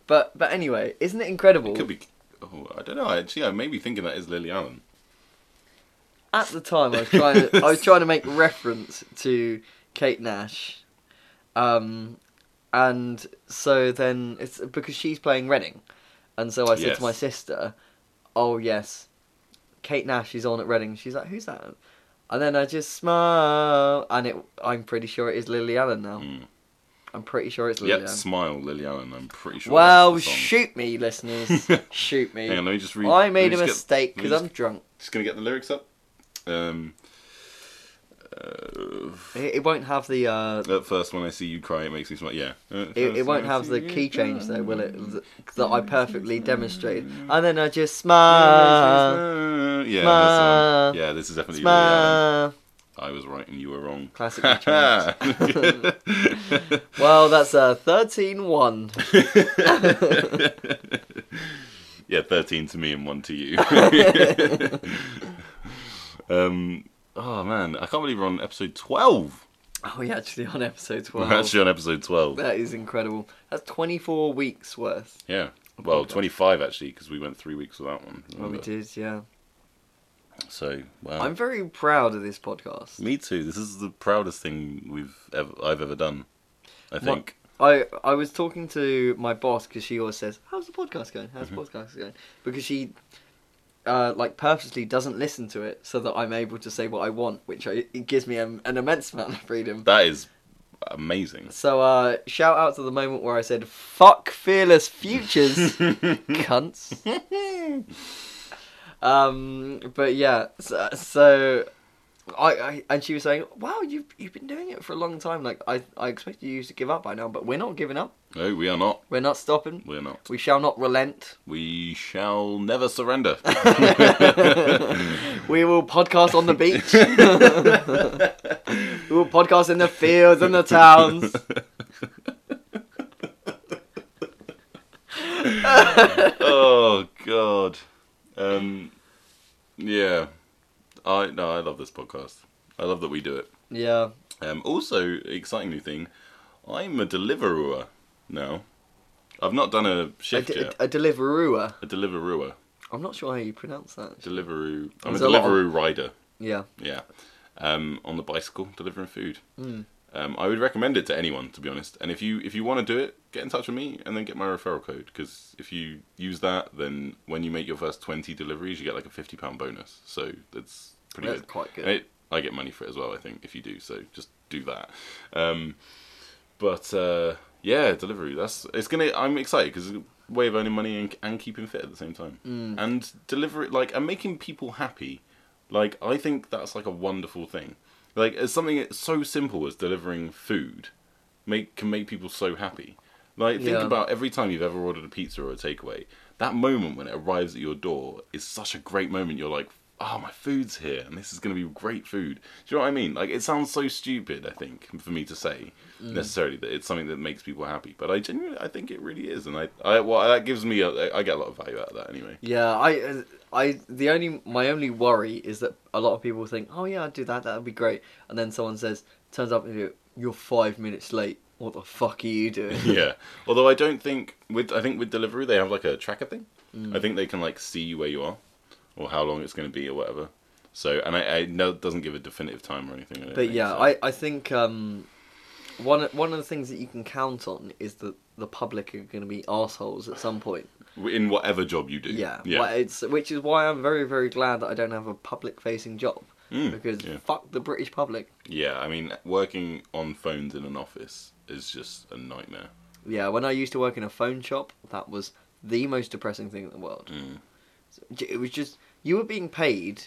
But but anyway, isn't it incredible? It could be. Oh, I don't know. Actually, I may be thinking that is Lily Allen. At the time, I was trying to I was trying to make reference to Kate Nash, um, and so then it's because she's playing Reading, and so I said Yes. to my sister, "Oh yes, Kate Nash is on at Reading." She's like, "Who's that?" And then I just smile, and it I'm pretty sure it is Lily Allen now. Mm. I'm pretty sure it's Lily Yep, Allen. smile, Lily Allen. I'm pretty sure. Well, that's the song. shoot me, listeners. shoot me. Hang on, let me just read. I made a let me just get- mistake because I'm drunk. Just gonna get the lyrics up. Um. Uh, It, it won't have the. Uh, at first, when I see you cry, it makes me smile. Yeah. It, it won't have the key change though, will it? Th- That I perfectly demonstrated, and then I just smile, Yeah, Smile. the one. yeah, this is definitely Allen. smile. I was right and you were wrong. Trapped. Well, that's a thirteen-one. yeah, thirteen to me and one to you. um. Oh man, I can't believe we're on episode twelve. Oh, we actually on episode 12? We're actually on episode twelve. That is incredible. That's twenty-four weeks worth. Yeah. Well, podcast. 25 actually, because we went three weeks without one. Well, we remember? did, yeah. So, wow. I'm very proud of this podcast. Me too. This is the proudest thing we've ever I've ever done. I What- think. I I was talking to my boss because she always says, "How's the podcast going? How's Mm-hmm. the podcast going?" Because she, uh, like, purposely doesn't listen to it so that I'm able to say what I want, which I, it gives me um, an immense amount of freedom. That is amazing. So uh, shout out to the moment where I said "fuck fearless futures, cunts." um, but yeah, so, so I, I and she was saying, "Wow, you've you've been doing it for a long time. Like I I expected you to give up by now, but we're not giving up. No, we are not. We're not stopping. We're not. We shall not relent. We shall never surrender. We will podcast on the beach. we will podcast in the fields and the towns. oh God. Um, yeah. I no, I love this podcast. I love that we do it. Yeah. Um, also, exciting new thing. I'm a deliverer now. I've not done a A, shift d- yet. a deliverer. A deliverer. I'm not sure how you pronounce that. Deliveroo. I'm There's a a of- rider. Yeah. Yeah. Um, on the bicycle, delivering food. Mm. Um, I would recommend it to anyone, to be honest. And if you if you want to do it, get in touch with me and then get my referral code. Because if you use that, then when you make your first twenty deliveries, you get like a fifty pound bonus. So that's pretty That's good. quite good. It, I get money for it as well. I think if you do, so just do that. Um, but uh, yeah, delivery. That's it's gonna. I'm excited because way of earning money and, and keeping fit at the same time. Mm. And deliver it like and making people happy. Like I think that's like a wonderful thing. Like as something so simple as delivering food, make can make people so happy. Like think Yeah. about every time you've ever ordered a pizza or a takeaway. That moment when it arrives at your door is such a great moment. You're like, oh, my food's here, and this is going to be great food. Do you know what I mean? Like it sounds so stupid. I think for me to say Mm. necessarily that it's something that makes people happy, but I genuinely I think it really is, and I, I well that gives me a, I get a lot of value out of that anyway. Yeah, I, I, the only, my only worry is that a lot of people think, oh yeah, I'd do that, that'd be great, and then someone says, turns up and you, you're five minutes late. What the fuck are you doing? yeah. Although I don't think with I think with delivery they have like a tracker thing. Mm. I think they can like see where you are or how long it's going to be or whatever. So and I, I know it doesn't give a definitive time or anything. But think, yeah, so. I, I think um, one one of the things that you can count on is that the public are going to be assholes at some point. in whatever job you do. Yeah, Yeah. Well, it's which is why I'm very very glad that I don't have a public facing job Mm, because yeah. fuck the British public. Yeah, I mean, working on phones in an office is just a nightmare. Yeah, when I used to work in a phone shop, that was the most depressing thing in the world. Mm. It was just you were being paid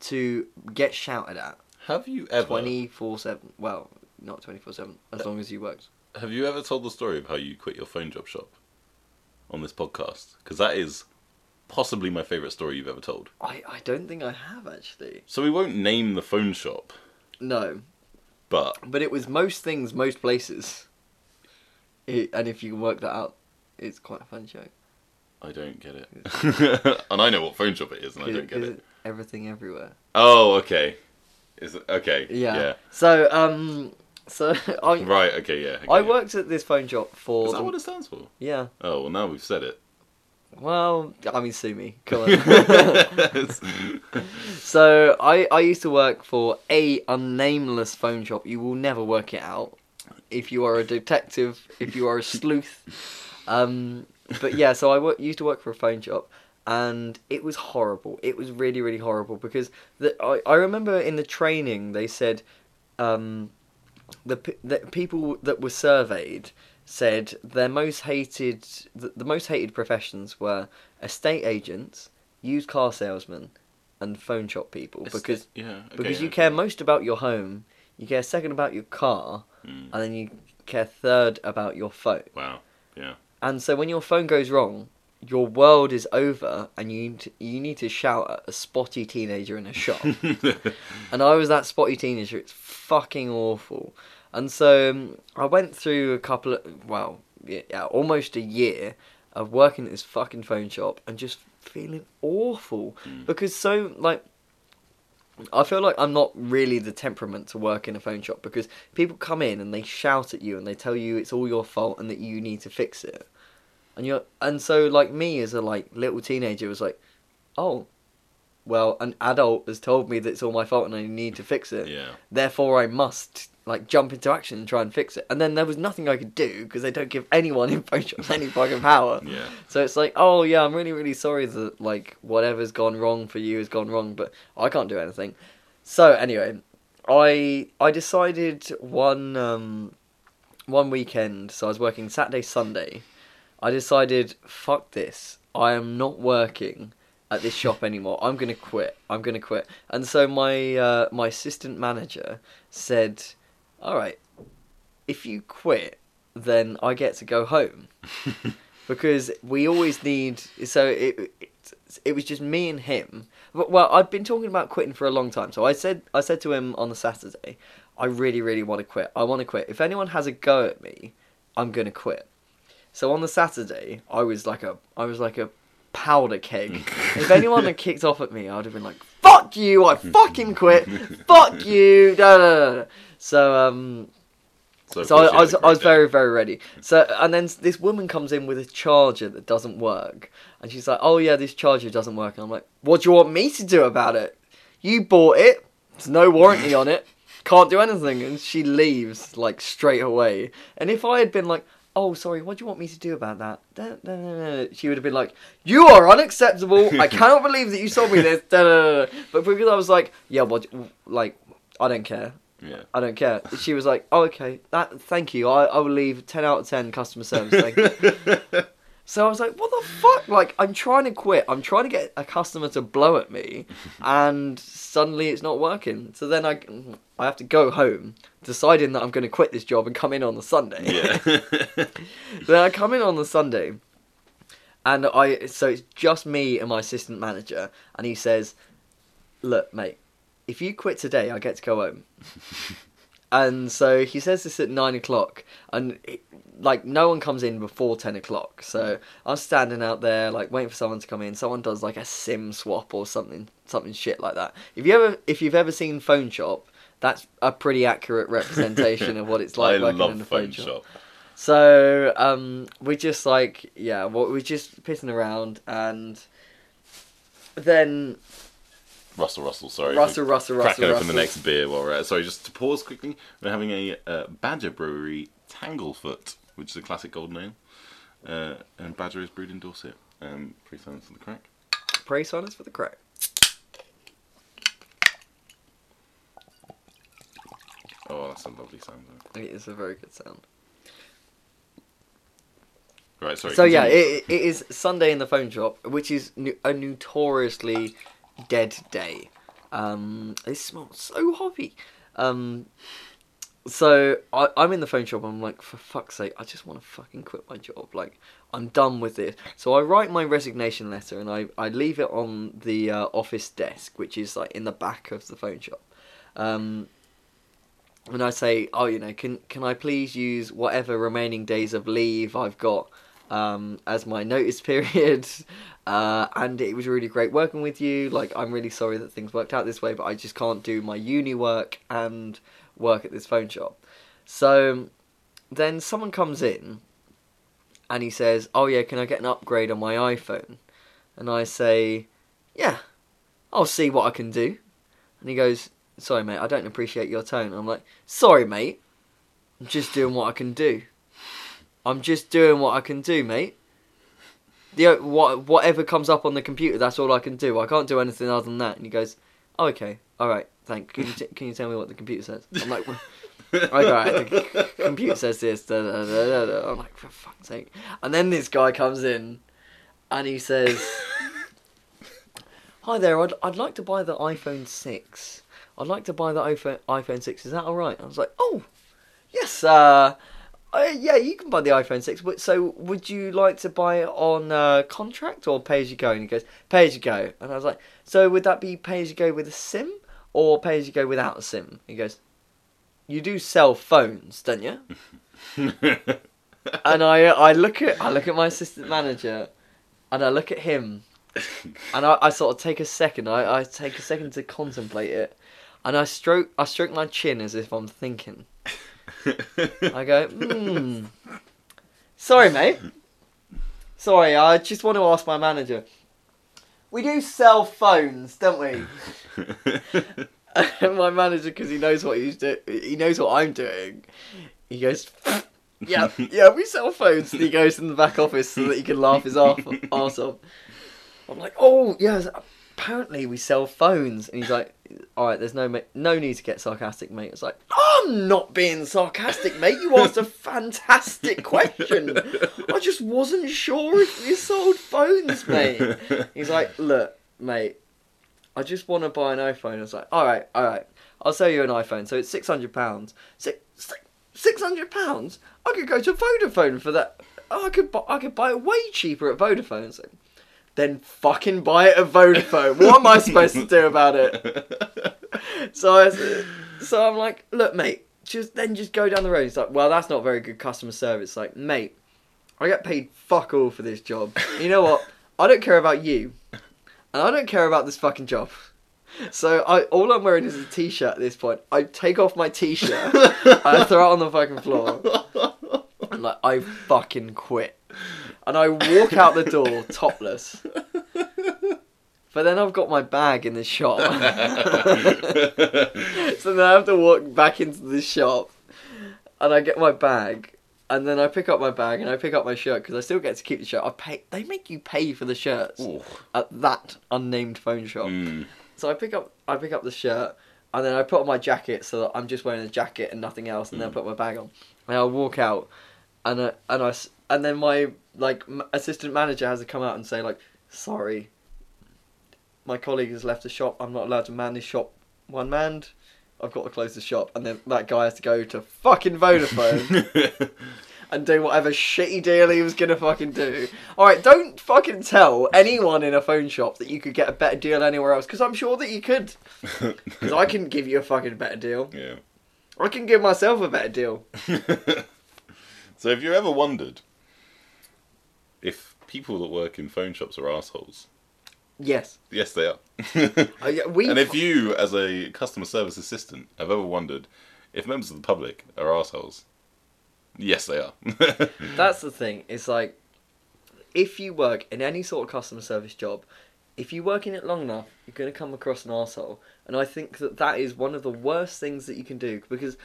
to get shouted at Have you ever twenty four seven. Well, not twenty four seven, as long as you worked. have you ever told the story of how you quit your phone job shop on this podcast? Because that is possibly my favorite story you've ever told. I, I don't think I have actually. So we won't name the phone shop, No, but but it was most things, most places. It, and if you can work that out, it's quite a fun joke. I don't get it. and I know what phone shop it is, and I don't get it. Everything everywhere. Oh, okay. Is it okay? Yeah. Yeah. So um, so I Right. Okay. Yeah. okay, I worked at this phone shop for Is that the- what it stands for? yeah. Oh well, now we've said it. Well, I mean, sue me. Come on. so I I used to work for a unnameless phone shop. You will never work it out. If you are a detective, if you are a sleuth, um, but yeah. So I used to work for a phone shop, and it was horrible. It was really really horrible because the, I I remember in the training they said, um, the the people that were surveyed said their most hated the, the most hated professions were estate agents, used car salesmen, and phone shop people because yeah, okay, because you care most about your home, you care second about your car, Mm. and then you care third about your phone. Wow. Yeah. And so when your phone goes wrong, your world is over, and you need to, you need to shout at a spotty teenager in a shop. and I was that spotty teenager. It's fucking awful. And so um, I went through a couple of well, yeah, almost a year of working at this fucking phone shop and just feeling awful Mm. because so like. I feel like I'm not really the temperament to work in a phone shop because people come in and they shout at you and they tell you it's all your fault and that you need to fix it. And you're and so like me as a like little teenager was like, "Oh, well, an adult has told me that it's all my fault and I need to fix it. yeah. Therefore, I must like jump into action and try and fix it." And then there was nothing I could do because they don't give anyone in phone shops any fucking power. Yeah. So it's like, oh yeah, I'm really really sorry that like whatever's gone wrong for you has gone wrong, but I can't do anything. So anyway, I I decided one um, one weekend, so I was working Saturday Sunday. I decided, fuck this. I am not working at this shop anymore. I'm gonna quit. I'm gonna quit. And so my uh, my assistant manager said, "All right, if you quit, then I get to go home." because we always need so it, it it was just me and him well i'd been talking about quitting for a long time so i said i said to him on the saturday i really really want to quit i want to quit if anyone has a go at me i'm going to quit so on the saturday i was like a i was like a powder keg if anyone had kicked off at me i'd have been like fuck you i fucking quit fuck you da, da, da. so um So, so I, I was I was day. very very ready. So and then this woman comes in with a charger that doesn't work, and she's like, "Oh yeah, this charger doesn't work." And I'm like, "What do you want me to do about it? You bought it. There's no warranty on it. Can't do anything." And she leaves like straight away. And if I had been like, "Oh sorry, what do you want me to do about that?" Da, da, da, da," She would have been like, "You are unacceptable. I cannot believe that you sold me this." Da, da, da, da." But because I was like, "Yeah, what? Like, I don't care." Yeah. I don't care. She was like, "Oh, okay. That, thank you. I, I will leave ten out of ten customer service. Thank you." So I was like, "What the fuck? Like, I'm trying to quit. I'm trying to get a customer to blow at me, and suddenly it's not working. So then I, I have to go home, deciding that I'm going to quit this job and come in on the Sunday. yeah. then I come in on the Sunday, and I so it's just me and my assistant manager, and he says, "Look, mate, if you quit today, I get to go home." and so he says this at nine o'clock, and it, like no one comes in before ten o'clock. So I'm standing out there like waiting for someone to come in. Someone does like a SIM swap or something, something shit like that. If you ever, if you've ever seen Phone Shop. That's a pretty accurate representation of what it's like I working love in a phone phone shop. shop. So um, we're just like, yeah, well, we're just pissing around, and then Russell, Russell, sorry. Russell, Russell, Crack Russell, open Russell. the next beer while we're at. Sorry, just to pause quickly. We're having a uh, Badger Brewery Tanglefoot, which is a classic golden ale, uh, and Badger is brewed in Dorset. Um, free silence for the crack. Praise silence for the crack. Oh, that's a lovely sound. though. It is a very good sound. Right, sorry. so yeah, it, it is Sunday in the phone shop, which is a notoriously dead day. Um, it smells so hoppy. Um, so I, I'm in the phone shop. I'm like, for fuck's sake, I just want to fucking quit my job. Like, I'm done with this. So I write my resignation letter and I, I leave it on the uh, office desk, which is like in the back of the phone shop. Um, and I say, oh, you know, can can I please use whatever remaining days of leave I've got um, as my notice period? Uh, and it was really great working with you. Like, I'm really sorry that things worked out this way, but I just can't do my uni work and work at this phone shop. So then someone comes in and he says, oh, yeah, can I get an upgrade on my iPhone? And I say, yeah, I'll see what I can do. And he goes, sorry, mate, I don't appreciate your tone. I'm like, sorry, mate, I'm just doing what I can do. I'm just doing what I can do, mate. The what whatever comes up on the computer, that's all I can do. I can't do anything other than that. And he goes, oh, okay, all right, thank. Can you t- can you tell me what the computer says? I'm like, well, all right, c- computer says this. Da, da, da, da. I'm like, for fuck's sake. And then this guy comes in, and he says, hi there. I'd I'd like to buy the iPhone six. I'd like to buy the iPhone iPhone six. Is that all right? I was like, oh, yes. Uh, uh, yeah, you can buy the iPhone six. But so, would you like to buy it on uh, contract or pay as you go? And he goes, pay as you go. And I was like, so would that be pay as you go with a SIM or pay as you go without a SIM? He goes, you do sell phones, don't you? and I I look at I look at my assistant manager, and I look at him, and I, I sort of take a second. I, I take a second to contemplate it, and I stroke I stroke my chin as if I'm thinking. I go, hmm. Sorry, mate. Sorry, I just want to ask my manager. We do sell phones, don't we? And my manager, because he knows what he's doing, he knows what I'm doing. He goes, "Yeah, yeah, we sell phones." And he goes in the back office so that he can laugh his arse off. I'm like, "Oh, yeah, apparently we sell phones. And he's like, all right, there's no ma- no need to get sarcastic, mate. It's like, I'm not being sarcastic, mate. You asked a fantastic question. I just wasn't sure if you sold phones, mate. He's like, look, mate, I just want to buy an iPhone. I was like, all right, all right, I'll sell you an iPhone. So it's six hundred pounds. Six six hundred pounds. I could go to Vodafone for that. I could buy, I could buy it way cheaper at Vodafone. So, then fucking buy it at Vodafone. What am I supposed to do about it? So I, so I'm like, look, mate, just then just go down the road. He's like, well, that's not very good customer service. Like, mate, I get paid fuck all for this job. You know what? I don't care about you, and I don't care about this fucking job. So I all I'm wearing is a t-shirt at this point. I take off my t-shirt, I throw it on the fucking floor. I'm like, I fucking quit. And I walk out the door topless. But then I've got my bag in the shop. so then I have to walk back into the shop and I get my bag. And then I pick up my bag and I pick up my shirt because I still get to keep the shirt. I pay. They make you pay for the shirts at that unnamed phone shop. Mm. So I pick up I pick up the shirt and then I put on my jacket so that I'm just wearing a jacket and nothing else, and then I put my bag on. And I walk out, and I, and I and then my like m- assistant manager has to come out and say like, sorry, my colleague has left the shop. I'm not allowed to man this shop one manned. I've got to close the shop, and then that guy has to go to fucking Vodafone and do whatever shitty deal he was gonna fucking do. All right, don't fucking tell anyone in a phone shop that you could get a better deal anywhere else, because I'm sure that you could. Because I can give you a fucking better deal. yeah. I can give myself a better deal. so have you ever wondered if people that work in phone shops are assholes? Yes. Yes, they are. Uh, yeah, we. and if you, as a customer service assistant, have ever wondered if members of the public are assholes, yes, they are. That's the thing. It's like, if you work in any sort of customer service job, if you work in it long enough, you're going to come across an asshole. And I think that that is one of the worst things that you can do because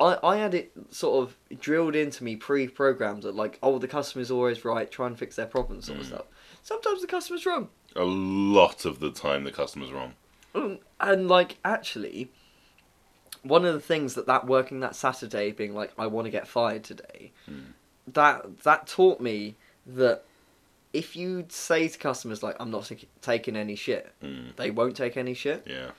I, I had it sort of drilled into me pre-programmed that like, oh, the customer's always right, try and fix their problem sort of stuff. Sometimes the customer's wrong. a lot of the time, the customer's wrong. Mm, And like actually, one of the things that that working that Saturday, being like, I want to get fired today, that that taught me that if you say to customers like, I'm not taking any shit, Mm. they won't take any shit. Yeah.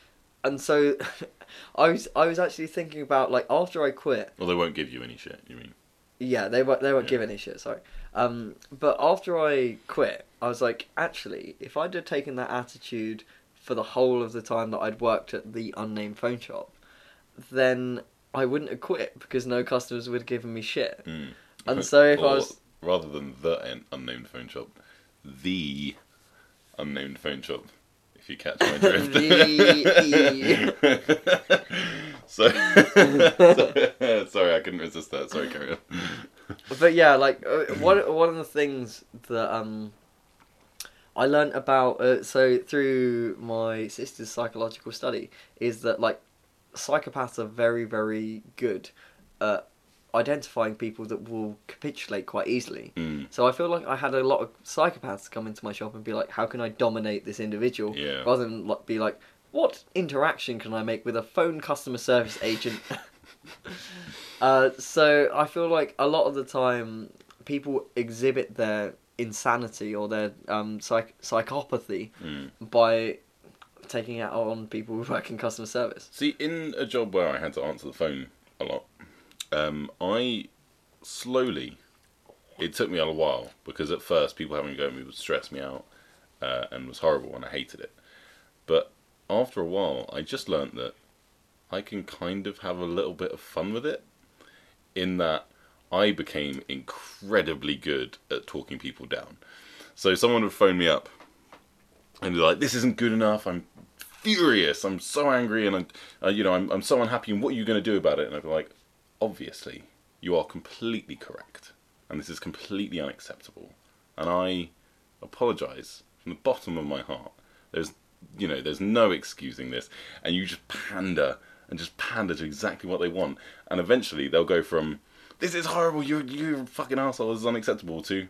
And so, I was I was actually thinking about like after I quit, Well, they won't give you any shit. You mean? yeah, they won't they won't Yeah. give any shit. Sorry. Um, but after I quit, I was like, actually, if I'd have taken that attitude for the whole of the time that I'd worked at the unnamed phone shop, then I wouldn't have quit because no customers would have given me shit. Mm. And so if I was rather than the unnamed phone shop, the unnamed phone shop. If you catch my drift. so, sorry, I couldn't resist that. Sorry, carry on. but yeah, like uh, one one of the things that um I learned about uh, so through my sister's psychological study is that like psychopaths are very very good at identifying people that will capitulate quite easily. Mm. So I feel like I had a lot of psychopaths come into my shop and be like, "How can I dominate this individual?" Yeah. Rather than like, be like, "What interaction can I make with a phone customer service agent?" uh, so I feel like a lot of the time people exhibit their insanity or their um, psych- psychopathy Mm. by taking it out on people who work in customer service. See, in a job where I had to answer the phone a lot, um, I slowly. It took me a while because at first people having a go at me would stress me out uh, and was horrible and I hated it. But after a while, I just learnt that I can kind of have a little bit of fun with it. In that I became incredibly good at talking people down. So someone would phone me up and be like, "This isn't good enough. I'm furious. I'm so angry, and I'm, uh, you know, I'm, I'm so unhappy. And what are you going to do about it?" And I'd be like, "Obviously, you are completely correct, and this is completely unacceptable. And I apologise from the bottom of my heart. There's, you know, there's no excusing this. And you just pander and just pander to exactly what they want, and eventually they'll go from, "This is horrible. You're you're fucking asshole. This is unacceptable." To,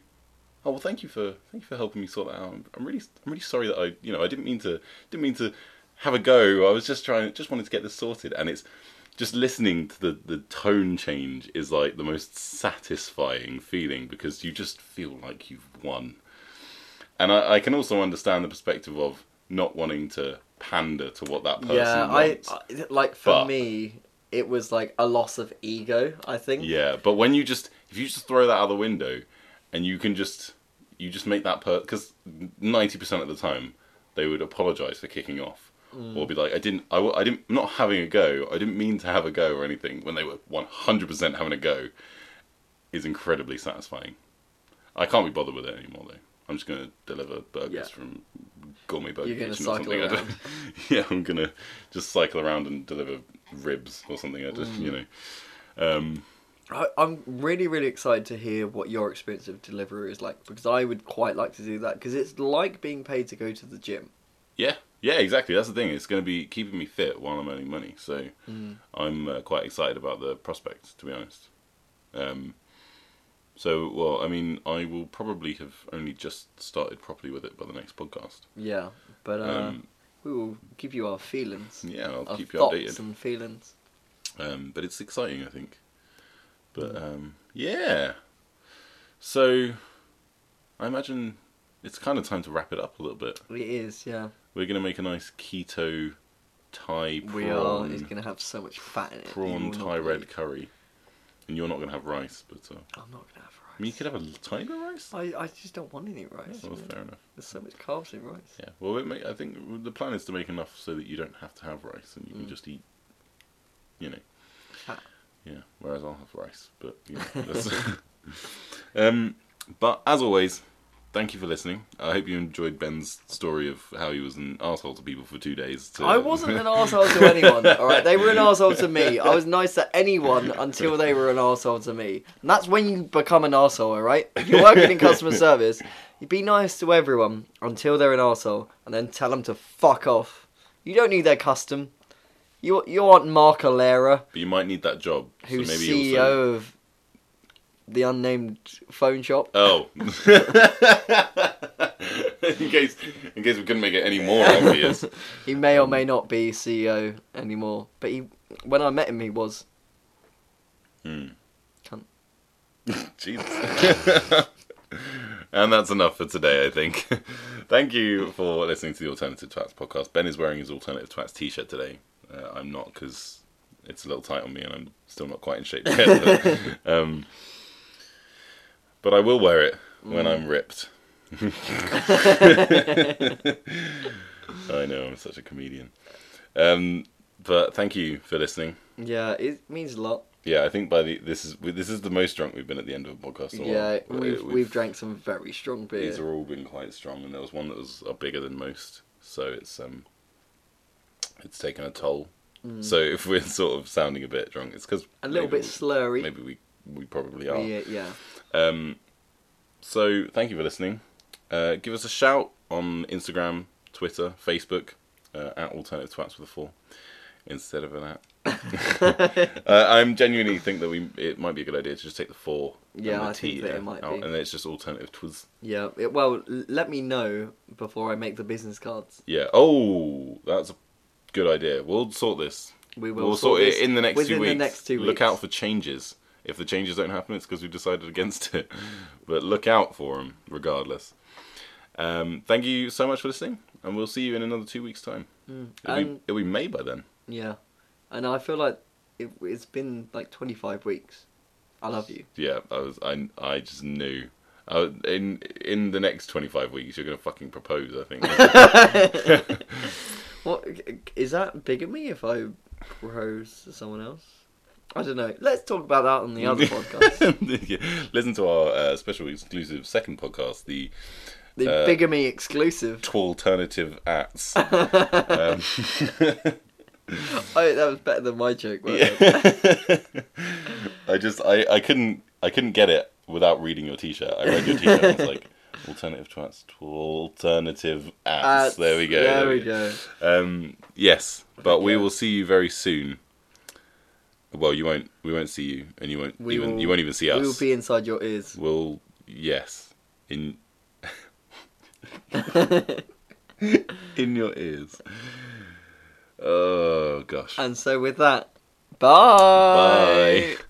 Oh well, thank you for thank you for helping me sort that out. I'm, I'm really I'm really sorry that I you know I didn't mean to didn't mean to have a go. I was just trying just wanted to get this sorted, and it's just listening to the the tone change is like the most satisfying feeling because you just feel like you've won. And I, I can also understand the perspective of not wanting to pander to what that person yeah, I, wants. I like for But- me, it was like a loss of ego. I think. Yeah, but when you just if you just throw that out the window, and you can just you just make that per because ninety percent of the time they would apologize for kicking off or be like I didn't I didn't I'm not having a go I didn't mean to have a go or anything when they were one hundred percent having a go is incredibly satisfying. I can't be bothered with it anymore though. I'm just gonna deliver burgers Yeah. from Gourmet Burger Kitchen or cycle something. I around. yeah, I'm gonna just cycle around and deliver ribs or something. I just you know. Um, I, I'm really, really excited to hear what your experience of delivery is like because I would quite like to do that because it's like being paid to go to the gym. Yeah, yeah, exactly. That's the thing. It's going to be keeping me fit while I'm earning money. So I'm uh, quite excited about the prospects, to be honest. Um, so, well, I mean, I will probably have only just started properly with it by the next podcast. Yeah, but uh, Um, we will give you our feelings, yeah, I'll our keep you thoughts updated. and feelings. Um, but it's exciting, I think. But um, yeah. So I imagine it's kind of time to wrap it up a little bit. It is, yeah. We're going to make a nice keto Thai prawn. We are. It's gonna have so much fat in it. prawn Thai red curry. And you're not going to have rice, but uh, I'm not gonna have rice. I mean, you could have a tiny bit of rice. I, I just don't want any rice. Well, fair enough. There's so much carbs in rice. Yeah. Well, it may, I think the plan is to make enough so that you don't have to have rice and you can Mm. just eat, you know. Fat. Yeah. Whereas I'll have rice, but you know, um, but as always, thank you for listening. I hope you enjoyed Ben's story of how he was an asshole to people for two days. To... I wasn't an asshole to anyone, alright? They were an asshole to me. I was nice to anyone until they were an asshole to me. And that's when you become an asshole. alright? If you're working in customer service, you be nice to everyone until they're an asshole, and then tell them to fuck off. You don't need their custom. You, you want Mark Alera, But you might need that job. who's so maybe CEO also... of the unnamed phone shop. Oh. in case, in case we couldn't make it any more obvious. He may or may not be CEO anymore, but he, when I met him, he was. Hmm. Cunt. Jesus. and that's enough for today, I think. Thank you for listening to the Alternative Twats podcast. Ben is wearing his Alternative Twats t-shirt today. Uh, I'm not because it's a little tight on me and I'm still not quite in shape yet. But, um, but I will wear it when I'm ripped. I know, I'm such a comedian. Um, but thank you for listening. Yeah, it means a lot. Yeah, I think by the this is this is the most drunk we've been at the end of a podcast. in a Yeah, while. we've, we've drank some very strong beer. These are all been quite strong, and there was one that was uh, bigger than most, so it's um, it's taken a toll. So if we're sort of sounding a bit drunk, it's because Mm. a little bit slurry. Maybe we we probably are. Yeah, yeah. Um, so thank you for listening. Uh, give us a shout on Instagram, Twitter, Facebook uh, at Alternative Twats with a four instead of an at. uh, I'm genuinely think that we it might be a good idea to just take the four. and Yeah, the I think that it might out, be. and it's just alternative twas. Yeah, it, well, let me know before I make the business cards. Yeah. Oh, that's a good idea. We'll sort this. We will We'll sort, sort, it in the next two weeks. the next two Look out for changes. If the changes don't happen, it's because we've decided against it. but look out for them, regardless. Um, thank you so much for listening, and we'll see you in another two weeks' time. It'll, be, Mm. And it'll be May by then. yeah, and I feel like it, it's been like 25 weeks. I love you. Yeah, I was. I. I just knew. Was- in in the next twenty five weeks, you're gonna fucking propose. I think. What is that bigamy if I propose to someone else? I don't know. Let's talk about that on the other podcast. Yeah. Listen to our uh, special exclusive second podcast, the The Uh, bigamy exclusive. alternative ats. um, Oh, that was better than my joke. wasn't it? yeah. I just I, I couldn't I couldn't get it without reading your t-shirt. I read your t-shirt and I was like alternative to alternative ats. Ats. There we go. There we go. Um, yes, but we will see you very soon. Well, you won't. We won't see you, and you won't we even. Will, you won't even see us. We will be inside your ears. We'll. Yes. In. in your ears. Oh gosh. And so with that, bye. Bye.